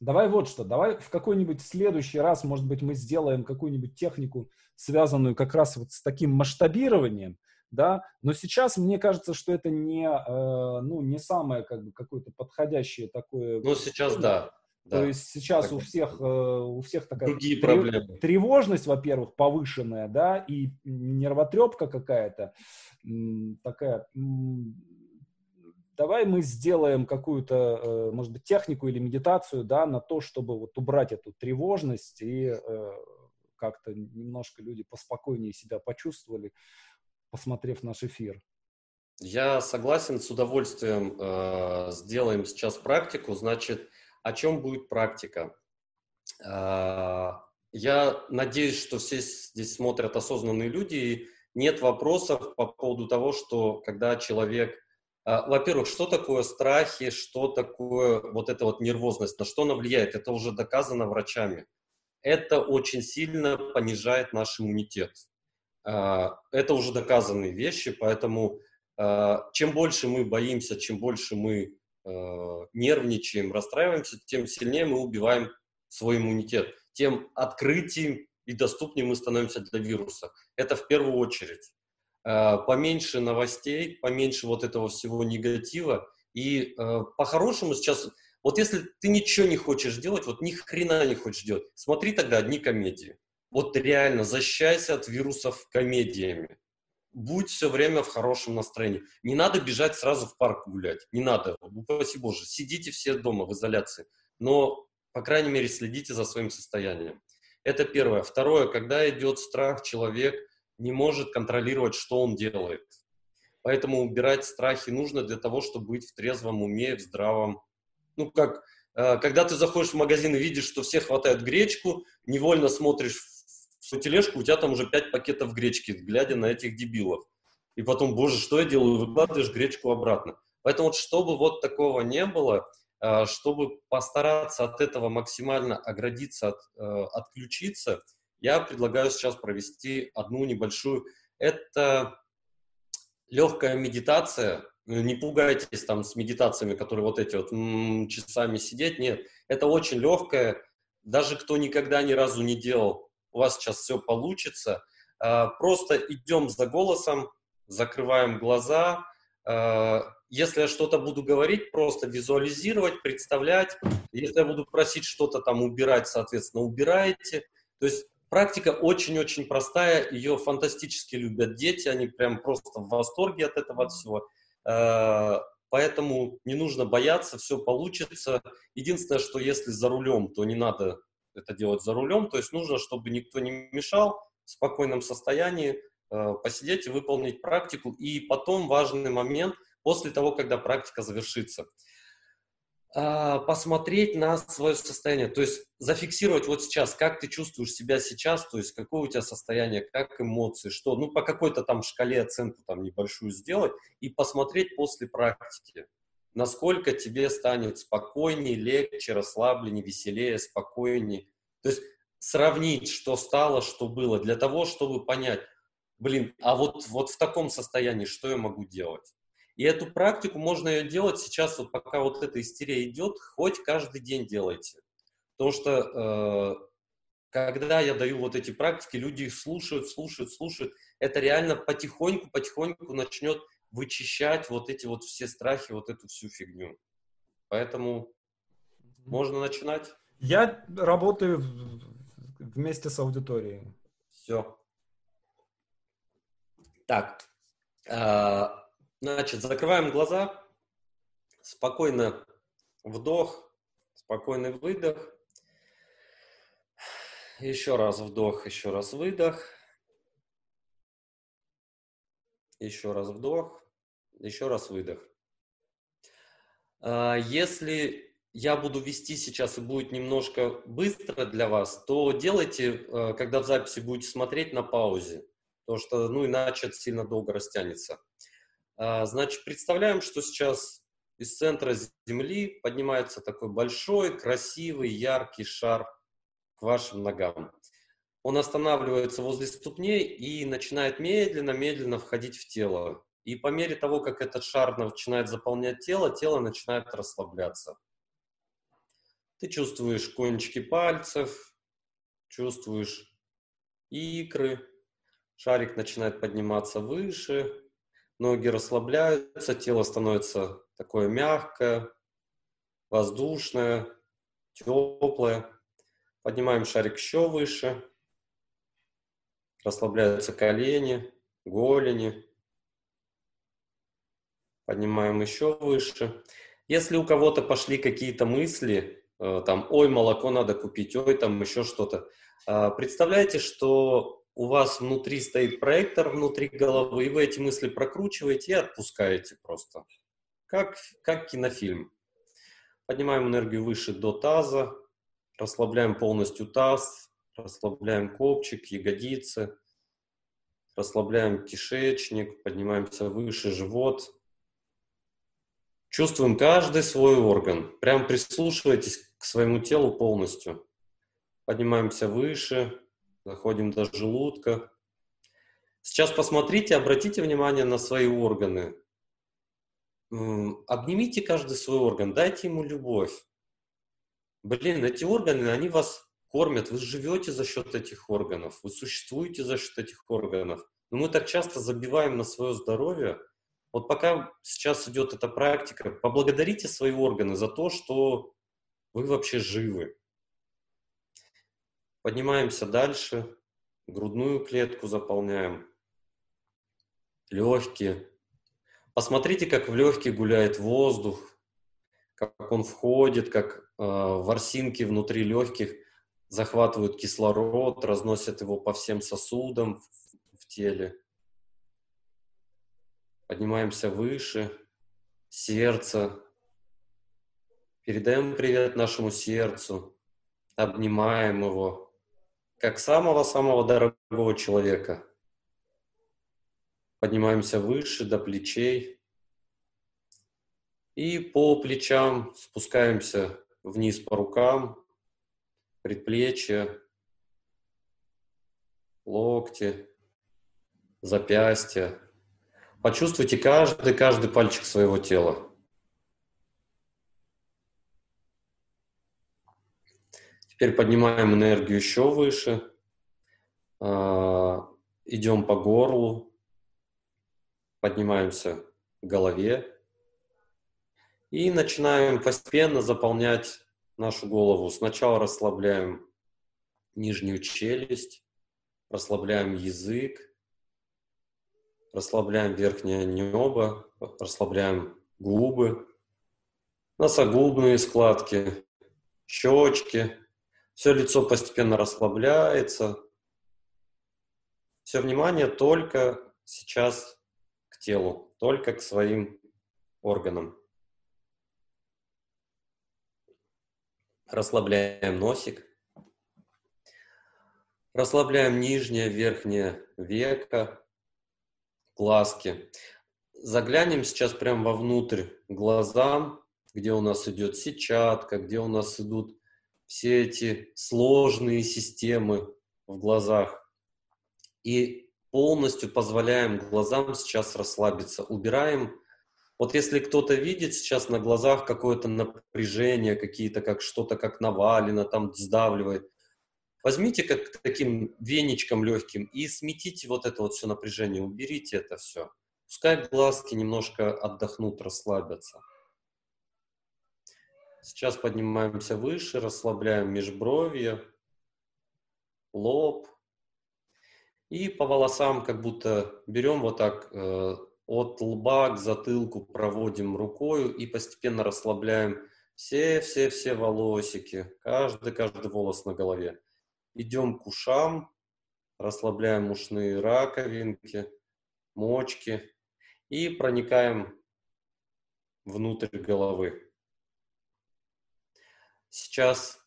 давай вот что, давай в какой-нибудь следующий раз, может быть, мы сделаем какую-нибудь технику связанную как раз вот с таким масштабированием, да, но сейчас мне кажется, что это не, э, ну, не самое как бы какое-то подходящее такое. Ну, сейчас да. То да. есть сейчас так, у всех, э, у всех такая другие трев... проблемы. тревожность, во-первых, повышенная, да, и нервотрепка какая-то такая. Давай мы сделаем какую-то, э, может быть, технику или медитацию, да, на то, чтобы вот убрать эту тревожность и э, как-то немножко люди поспокойнее себя почувствовали, посмотрев наш эфир. Я согласен, с удовольствием э, сделаем сейчас практику. Значит, о чем будет практика? Э, я надеюсь, что все здесь смотрят осознанные люди, и нет вопросов по поводу того, что когда человек... Э, во-первых, что такое страхи, что такое вот эта вот нервозность, на что она влияет? Это уже доказано врачами это очень сильно понижает наш иммунитет. А, это уже доказанные вещи, поэтому чем больше мы боимся, чем больше мы нервничаем, расстраиваемся, тем сильнее мы убиваем свой иммунитет, тем открытием и доступнее мы становимся для вируса. Это в первую очередь. Поменьше новостей, поменьше вот этого всего негатива. И по-хорошему сейчас вот если ты ничего не хочешь делать, вот ни хрена не хочешь делать, смотри тогда одни комедии. Вот реально защищайся от вирусов комедиями. Будь все время в хорошем настроении. Не надо бежать сразу в парк гулять. Не надо. Упаси Боже. Сидите все дома в изоляции. Но, по крайней мере, следите за своим состоянием. Это первое. Второе. Когда идет страх, человек не может контролировать, что он делает. Поэтому убирать страхи нужно для того, чтобы быть в трезвом уме, в здравом ну, как, э, когда ты заходишь в магазин и видишь, что все хватают гречку, невольно смотришь в тележку, у тебя там уже пять пакетов гречки, глядя на этих дебилов. И потом, боже, что я делаю? Выкладываешь гречку обратно. Поэтому вот чтобы вот такого не было, э, чтобы постараться от этого максимально оградиться, от, э, отключиться, я предлагаю сейчас провести одну небольшую. Это легкая медитация, ну, не пугайтесь там с медитациями, которые вот эти вот м-м, часами сидеть. Нет, это очень легкое. Даже кто никогда ни разу не делал, у вас сейчас все получится. А, просто идем за голосом, закрываем глаза. А, если я что-то буду говорить, просто визуализировать, представлять. Если я буду просить что-то там убирать, соответственно, убираете. То есть практика очень-очень простая, ее фантастически любят дети, они прям просто в восторге от этого от всего. Э, поэтому не нужно бояться, все получится. Единственное, что если за рулем, то не надо это делать за рулем. То есть нужно, чтобы никто не мешал в спокойном состоянии э, посидеть и выполнить практику. И потом важный момент, после того, когда практика завершится – посмотреть на свое состояние, то есть зафиксировать вот сейчас, как ты чувствуешь себя сейчас, то есть какое у тебя состояние, как эмоции, что, ну, по какой-то там шкале оценку там небольшую сделать и посмотреть после практики, насколько тебе станет спокойнее, легче, расслабленнее, веселее, спокойнее. То есть сравнить, что стало, что было, для того, чтобы понять, блин, а вот, вот в таком состоянии что я могу делать? И эту практику можно ее делать сейчас, вот пока вот эта истерия идет, хоть каждый день делайте. Потому что э, когда я даю вот эти практики, люди их слушают, слушают, слушают. Это реально потихоньку, потихоньку начнет вычищать вот эти вот все страхи, вот эту всю фигню. Поэтому можно начинать. Я работаю вместе с аудиторией. Все. Так. Значит, закрываем глаза, спокойно вдох, спокойный выдох. Еще раз вдох, еще раз выдох. Еще раз вдох, еще раз выдох. А, если я буду вести сейчас и будет немножко быстро для вас, то делайте, э, когда в записи будете смотреть на паузе, потому что, ну, иначе это сильно долго растянется. А, значит, представляем, что сейчас из центра Земли поднимается такой большой, красивый, яркий шар к вашим ногам. Он останавливается возле ступней и начинает медленно-медленно входить в тело. И по мере того, как этот шар начинает заполнять тело, тело начинает расслабляться. Ты чувствуешь кончики пальцев, чувствуешь икры, шарик начинает подниматься выше, ноги расслабляются, тело становится такое мягкое, воздушное, теплое. Поднимаем шарик еще выше. Расслабляются колени, голени. Поднимаем еще выше. Если у кого-то пошли какие-то мысли, э, там, ой, молоко надо купить, ой, там еще что-то, э, представляете, что у вас внутри стоит проектор внутри головы, и вы эти мысли прокручиваете и отпускаете просто. Как, как кинофильм. Поднимаем энергию выше до таза, расслабляем полностью таз, расслабляем копчик, ягодицы, расслабляем кишечник, поднимаемся выше живот. Чувствуем каждый свой орган. Прям прислушивайтесь к своему телу полностью. Поднимаемся выше, Заходим до желудка. Сейчас посмотрите, обратите внимание на свои органы. обнимите каждый свой орган, дайте ему любовь. Блин, эти органы, они вас кормят, вы живете за счет этих органов, вы существуете за счет этих органов. Но мы так часто забиваем на свое здоровье. Вот пока сейчас идет эта практика, поблагодарите свои органы за то, что вы вообще живы. Поднимаемся дальше, грудную клетку заполняем, легкие. Посмотрите, как в легкие гуляет воздух, как он входит, как э, ворсинки внутри легких захватывают кислород, разносят его по всем сосудам в, в теле. Поднимаемся выше, сердце. Передаем привет нашему сердцу, обнимаем его, как самого-самого дорогого человека. Поднимаемся выше, до плечей. И по плечам спускаемся вниз по рукам, предплечья, локти, запястья. Почувствуйте каждый, каждый пальчик своего тела. Теперь поднимаем энергию еще выше. А, идем по горлу. Поднимаемся к голове. И начинаем постепенно заполнять нашу голову. Сначала расслабляем нижнюю челюсть, расслабляем язык, расслабляем верхнее небо, расслабляем губы, носогубные складки, щечки, все лицо постепенно расслабляется. Все внимание только сейчас к телу, только к своим органам. Расслабляем носик. Расслабляем нижнее, верхнее веко, глазки. Заглянем сейчас прямо вовнутрь глазам, где у нас идет сетчатка, где у нас идут все эти сложные системы в глазах. И полностью позволяем глазам сейчас расслабиться. Убираем. Вот если кто-то видит сейчас на глазах какое-то напряжение, какие-то как что-то как навалено, там сдавливает, возьмите как таким веничком легким и сметите вот это вот все напряжение, уберите это все. Пускай глазки немножко отдохнут, расслабятся. Сейчас поднимаемся выше, расслабляем межбровье, лоб. И по волосам как будто берем вот так э, от лба к затылку, проводим рукой и постепенно расслабляем все-все-все волосики, каждый-каждый волос на голове. Идем к ушам, расслабляем ушные раковинки, мочки и проникаем внутрь головы. Сейчас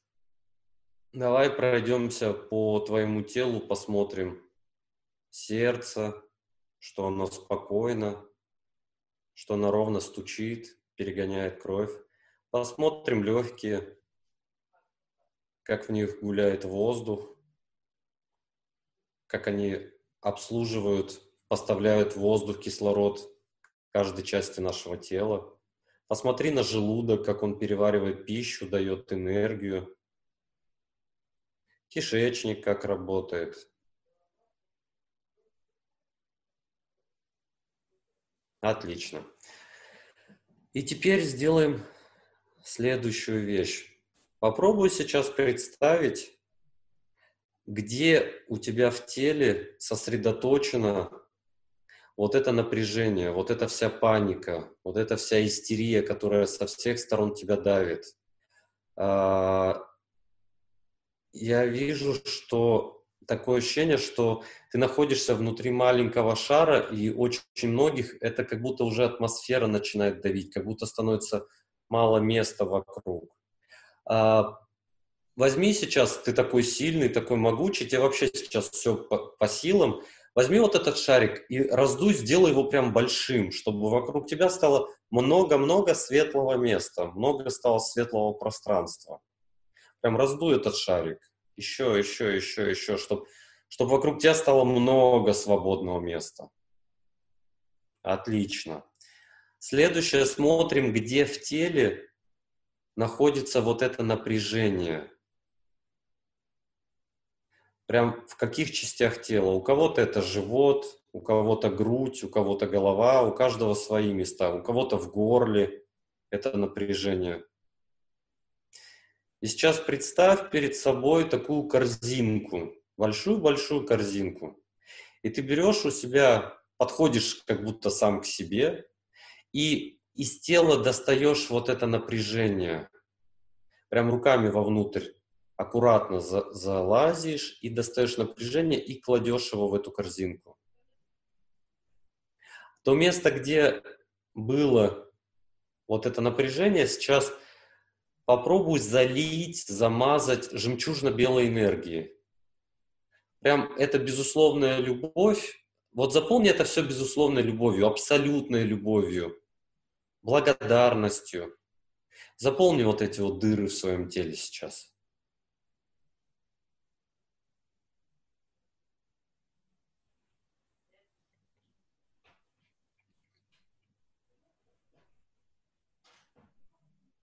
давай пройдемся по твоему телу, посмотрим сердце, что оно спокойно, что оно ровно стучит, перегоняет кровь. Посмотрим легкие, как в них гуляет воздух, как они обслуживают, поставляют воздух, кислород каждой части нашего тела. Посмотри на желудок, как он переваривает пищу, дает энергию. Кишечник как работает. Отлично. И теперь сделаем следующую вещь. Попробуй сейчас представить, где у тебя в теле сосредоточено вот это напряжение, вот эта вся паника, вот эта вся истерия, которая со всех сторон тебя давит. А, я вижу, что такое ощущение, что ты находишься внутри маленького шара, и очень многих это как будто уже атмосфера начинает давить, как будто становится мало места вокруг. А, возьми сейчас, ты такой сильный, такой могучий, тебе вообще сейчас все по, по силам, Возьми вот этот шарик и раздуй, сделай его прям большим, чтобы вокруг тебя стало много-много светлого места, много стало светлого пространства. Прям раздуй этот шарик. Еще, еще, еще, еще, чтобы, чтобы вокруг тебя стало много свободного места. Отлично. Следующее, смотрим, где в теле находится вот это напряжение. Прям в каких частях тела. У кого-то это живот, у кого-то грудь, у кого-то голова, у каждого свои места, у кого-то в горле это напряжение. И сейчас представь перед собой такую корзинку, большую-большую корзинку. И ты берешь у себя, подходишь как будто сам к себе, и из тела достаешь вот это напряжение. Прям руками вовнутрь аккуратно за, залазишь и достаешь напряжение и кладешь его в эту корзинку. То место, где было вот это напряжение, сейчас попробуй залить, замазать жемчужно-белой энергией. Прям это безусловная любовь. Вот запомни это все безусловной любовью, абсолютной любовью, благодарностью. Заполни вот эти вот дыры в своем теле сейчас.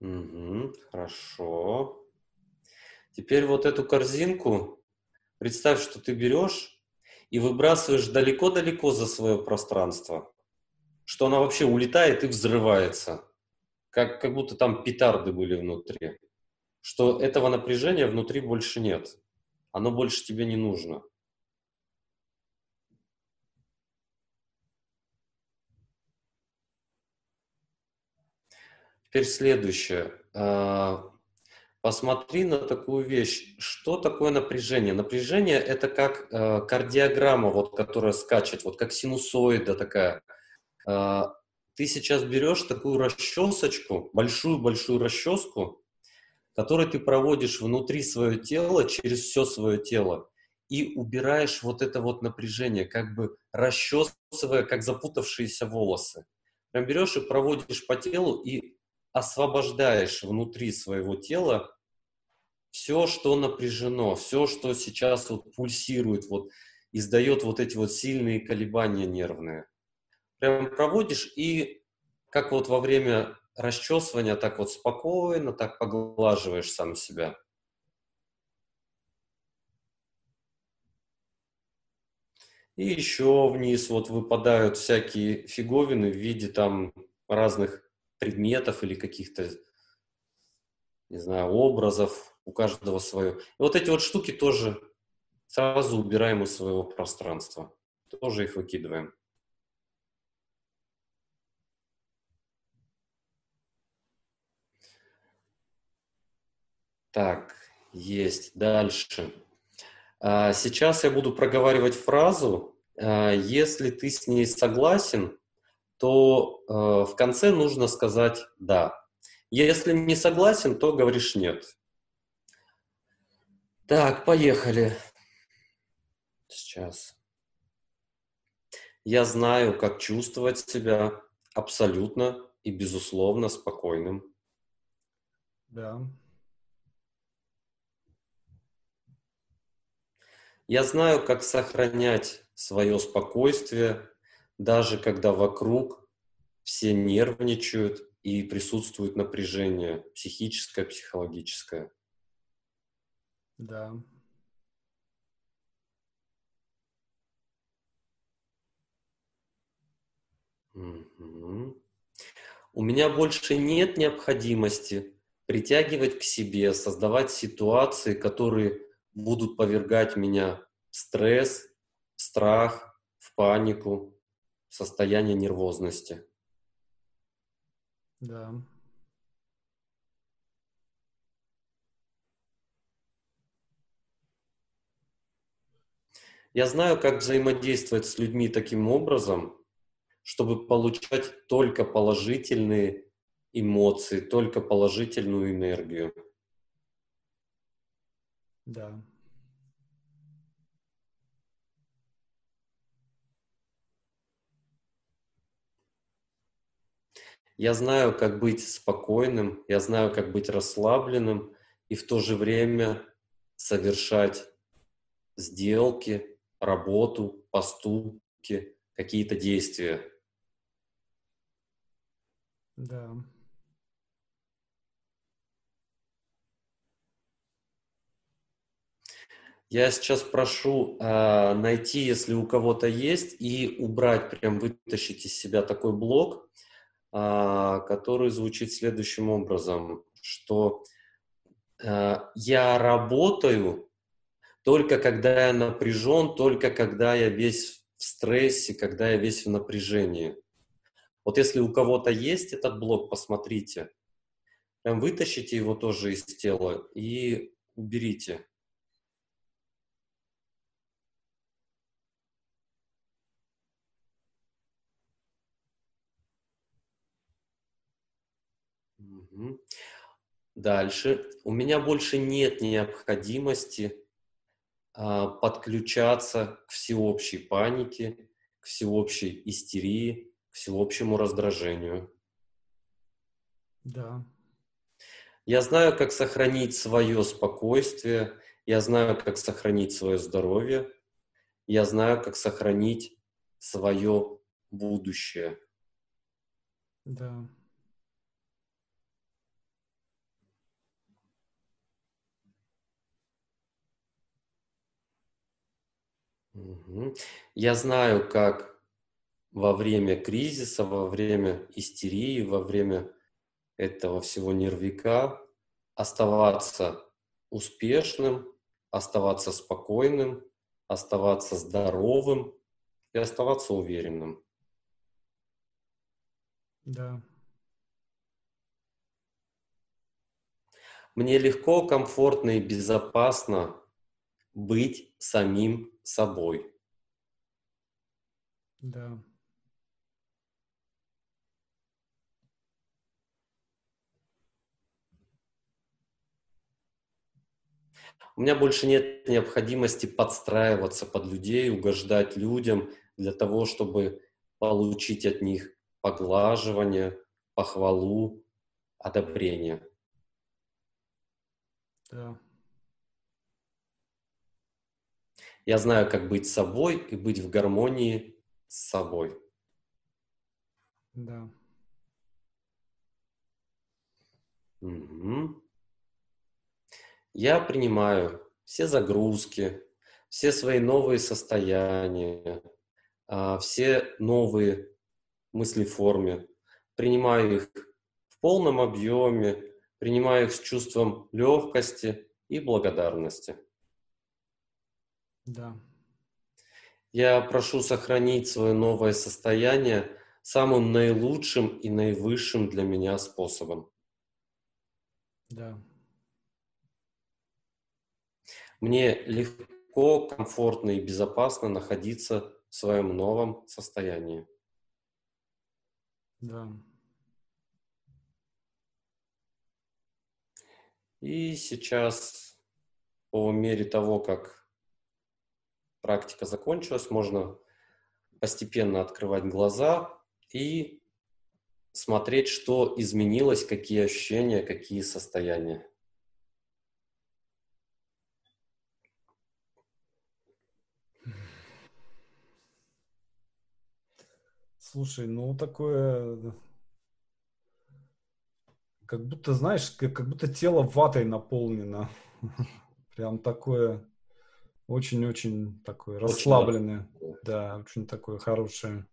Угу, хорошо. Теперь вот эту корзинку, представь, что ты берешь и выбрасываешь далеко-далеко за свое пространство, что она вообще улетает и взрывается, как, как будто там петарды были внутри, что этого напряжения внутри больше нет, оно больше тебе не нужно. Теперь следующее. А, посмотри на такую вещь. Что такое напряжение? Напряжение – это как э, кардиограмма, вот, которая скачет, вот как синусоида такая. А, ты сейчас берешь такую расчесочку, большую-большую расческу, которой ты проводишь внутри свое тело, через все свое тело, и убираешь вот это вот напряжение, как бы расчесывая, как запутавшиеся волосы. Прям берешь и проводишь по телу и освобождаешь внутри своего тела все, что напряжено, все, что сейчас вот пульсирует, вот издает вот эти вот сильные колебания нервные. Прям проводишь и как вот во время расчесывания так вот спокойно, так поглаживаешь сам себя. И еще вниз вот выпадают всякие фиговины в виде там разных предметов или каких-то, не знаю, образов, у каждого свое. И вот эти вот штуки тоже сразу убираем из своего пространства. Тоже их выкидываем. Так, есть. Дальше. А, сейчас я буду проговаривать фразу. А, если ты с ней согласен, то э, в конце нужно сказать «да». Если не согласен, то говоришь «нет». Так, поехали. Сейчас. Я знаю, как чувствовать себя абсолютно и безусловно спокойным. Да. Я знаю, как сохранять свое спокойствие даже когда вокруг все нервничают и присутствует напряжение психическое, психологическое. Да. Угу. У меня больше нет необходимости притягивать к себе, создавать ситуации, которые будут повергать меня в стресс, в страх, в панику состояние нервозности. Да. Я знаю, как взаимодействовать с людьми таким образом, чтобы получать только положительные эмоции, только положительную энергию. Да. Я знаю, как быть спокойным, я знаю, как быть расслабленным и в то же время совершать сделки, работу, поступки, какие-то действия. Да. Я сейчас прошу э, найти, если у кого-то есть, и убрать, прям вытащить из себя такой блок, который звучит следующим образом, что э, я работаю только когда я напряжен, только когда я весь в стрессе, когда я весь в напряжении. Вот если у кого-то есть этот блок, посмотрите, прям вытащите его тоже из тела и уберите. Дальше. У меня больше нет необходимости а, подключаться к всеобщей панике, к всеобщей истерии, к всеобщему раздражению. Да. Я знаю, как сохранить свое спокойствие, я знаю, как сохранить свое здоровье, я знаю, как сохранить свое будущее. Да. Я знаю, как во время кризиса, во время истерии, во время этого всего нервика оставаться успешным, оставаться спокойным, оставаться здоровым и оставаться уверенным. Да. Мне легко, комфортно и безопасно быть самим собой. Да. У меня больше нет необходимости подстраиваться под людей, угождать людям для того, чтобы получить от них поглаживание, похвалу, одобрение. Да. Я знаю, как быть собой и быть в гармонии с собой. Да. Угу. Я принимаю все загрузки, все свои новые состояния, а, все новые мысли в форме. Принимаю их в полном объеме, принимаю их с чувством легкости и благодарности. Да. Я прошу сохранить свое новое состояние самым наилучшим и наивысшим для меня способом. Да. Мне легко, комфортно и безопасно находиться в своем новом состоянии. Да. И сейчас, по мере того, как практика закончилась, можно постепенно открывать глаза и смотреть, что изменилось, какие ощущения, какие состояния. Слушай, ну такое, как будто, знаешь, как, будто тело ватой наполнено. Прям такое очень-очень такой расслабленный, да, очень такой хороший.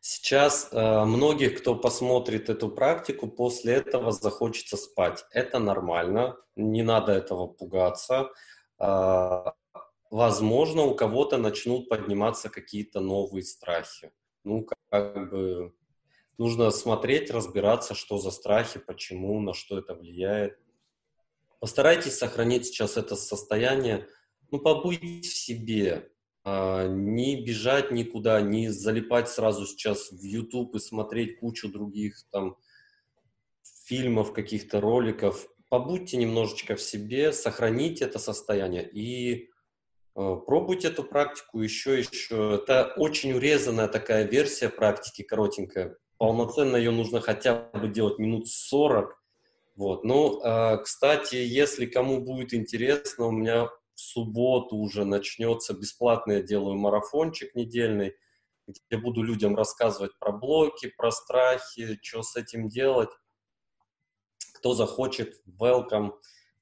Сейчас э, многих, кто посмотрит эту практику, после этого захочется спать. Это нормально, не надо этого пугаться. Э, возможно, у кого-то начнут подниматься какие-то новые страхи. Ну, как бы нужно смотреть, разбираться, что за страхи, почему, на что это влияет. Постарайтесь сохранить сейчас это состояние ну, побыть в себе, а, не бежать никуда, не залипать сразу сейчас в YouTube и смотреть кучу других там фильмов, каких-то роликов. Побудьте немножечко в себе, сохраните это состояние и э, пробуйте эту практику еще еще. Это очень урезанная такая версия практики, коротенькая. Полноценно ее нужно хотя бы делать минут 40. Вот. Ну, э, кстати, если кому будет интересно, у меня в субботу уже начнется бесплатно, я делаю марафончик недельный. где буду людям рассказывать про блоки, про страхи, что с этим делать. Кто захочет, welcome,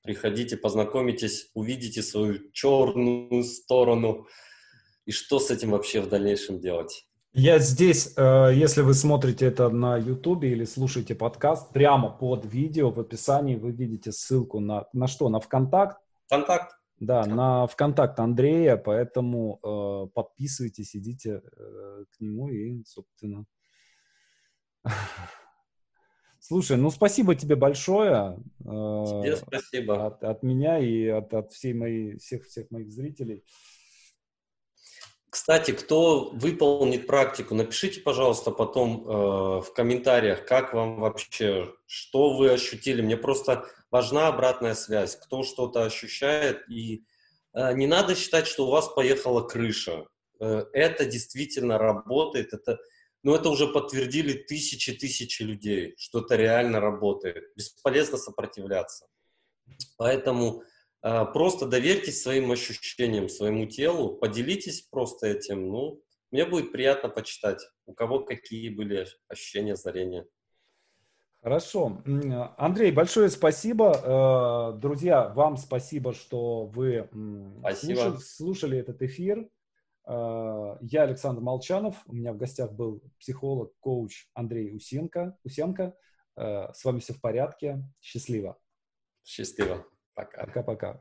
приходите, познакомитесь, увидите свою черную сторону и что с этим вообще в дальнейшем делать. Я здесь, э, если вы смотрите это на YouTube или слушаете подкаст, прямо под видео в описании вы видите ссылку на, на что? На ВКонтакт? ВКонтакт. Да, на ВКонтакт Андрея, поэтому э, подписывайтесь, идите э, к нему и, собственно... Слушай, ну спасибо тебе большое. Э, тебе спасибо. От, от меня и от, от всей моей, всех, всех моих зрителей. Кстати, кто выполнит практику, напишите, пожалуйста, потом э, в комментариях, как вам вообще, что вы ощутили. Мне просто важна обратная связь, кто что-то ощущает. И э, не надо считать, что у вас поехала крыша. Э, это действительно работает. Это, ну, это уже подтвердили тысячи-тысячи людей, что это реально работает. Бесполезно сопротивляться. Поэтому просто доверьтесь своим ощущениям, своему телу, поделитесь просто этим. Ну, мне будет приятно почитать, у кого какие были ощущения, озарения. Хорошо. Андрей, большое спасибо. Э, друзья, вам спасибо, что вы спасибо. Слушали, слушали этот эфир. Э, я Александр Молчанов. У меня в гостях был психолог, коуч Андрей Усенко. Усенко. Э, с вами все в порядке. Счастливо. Счастливо. Пока. Пока-пока.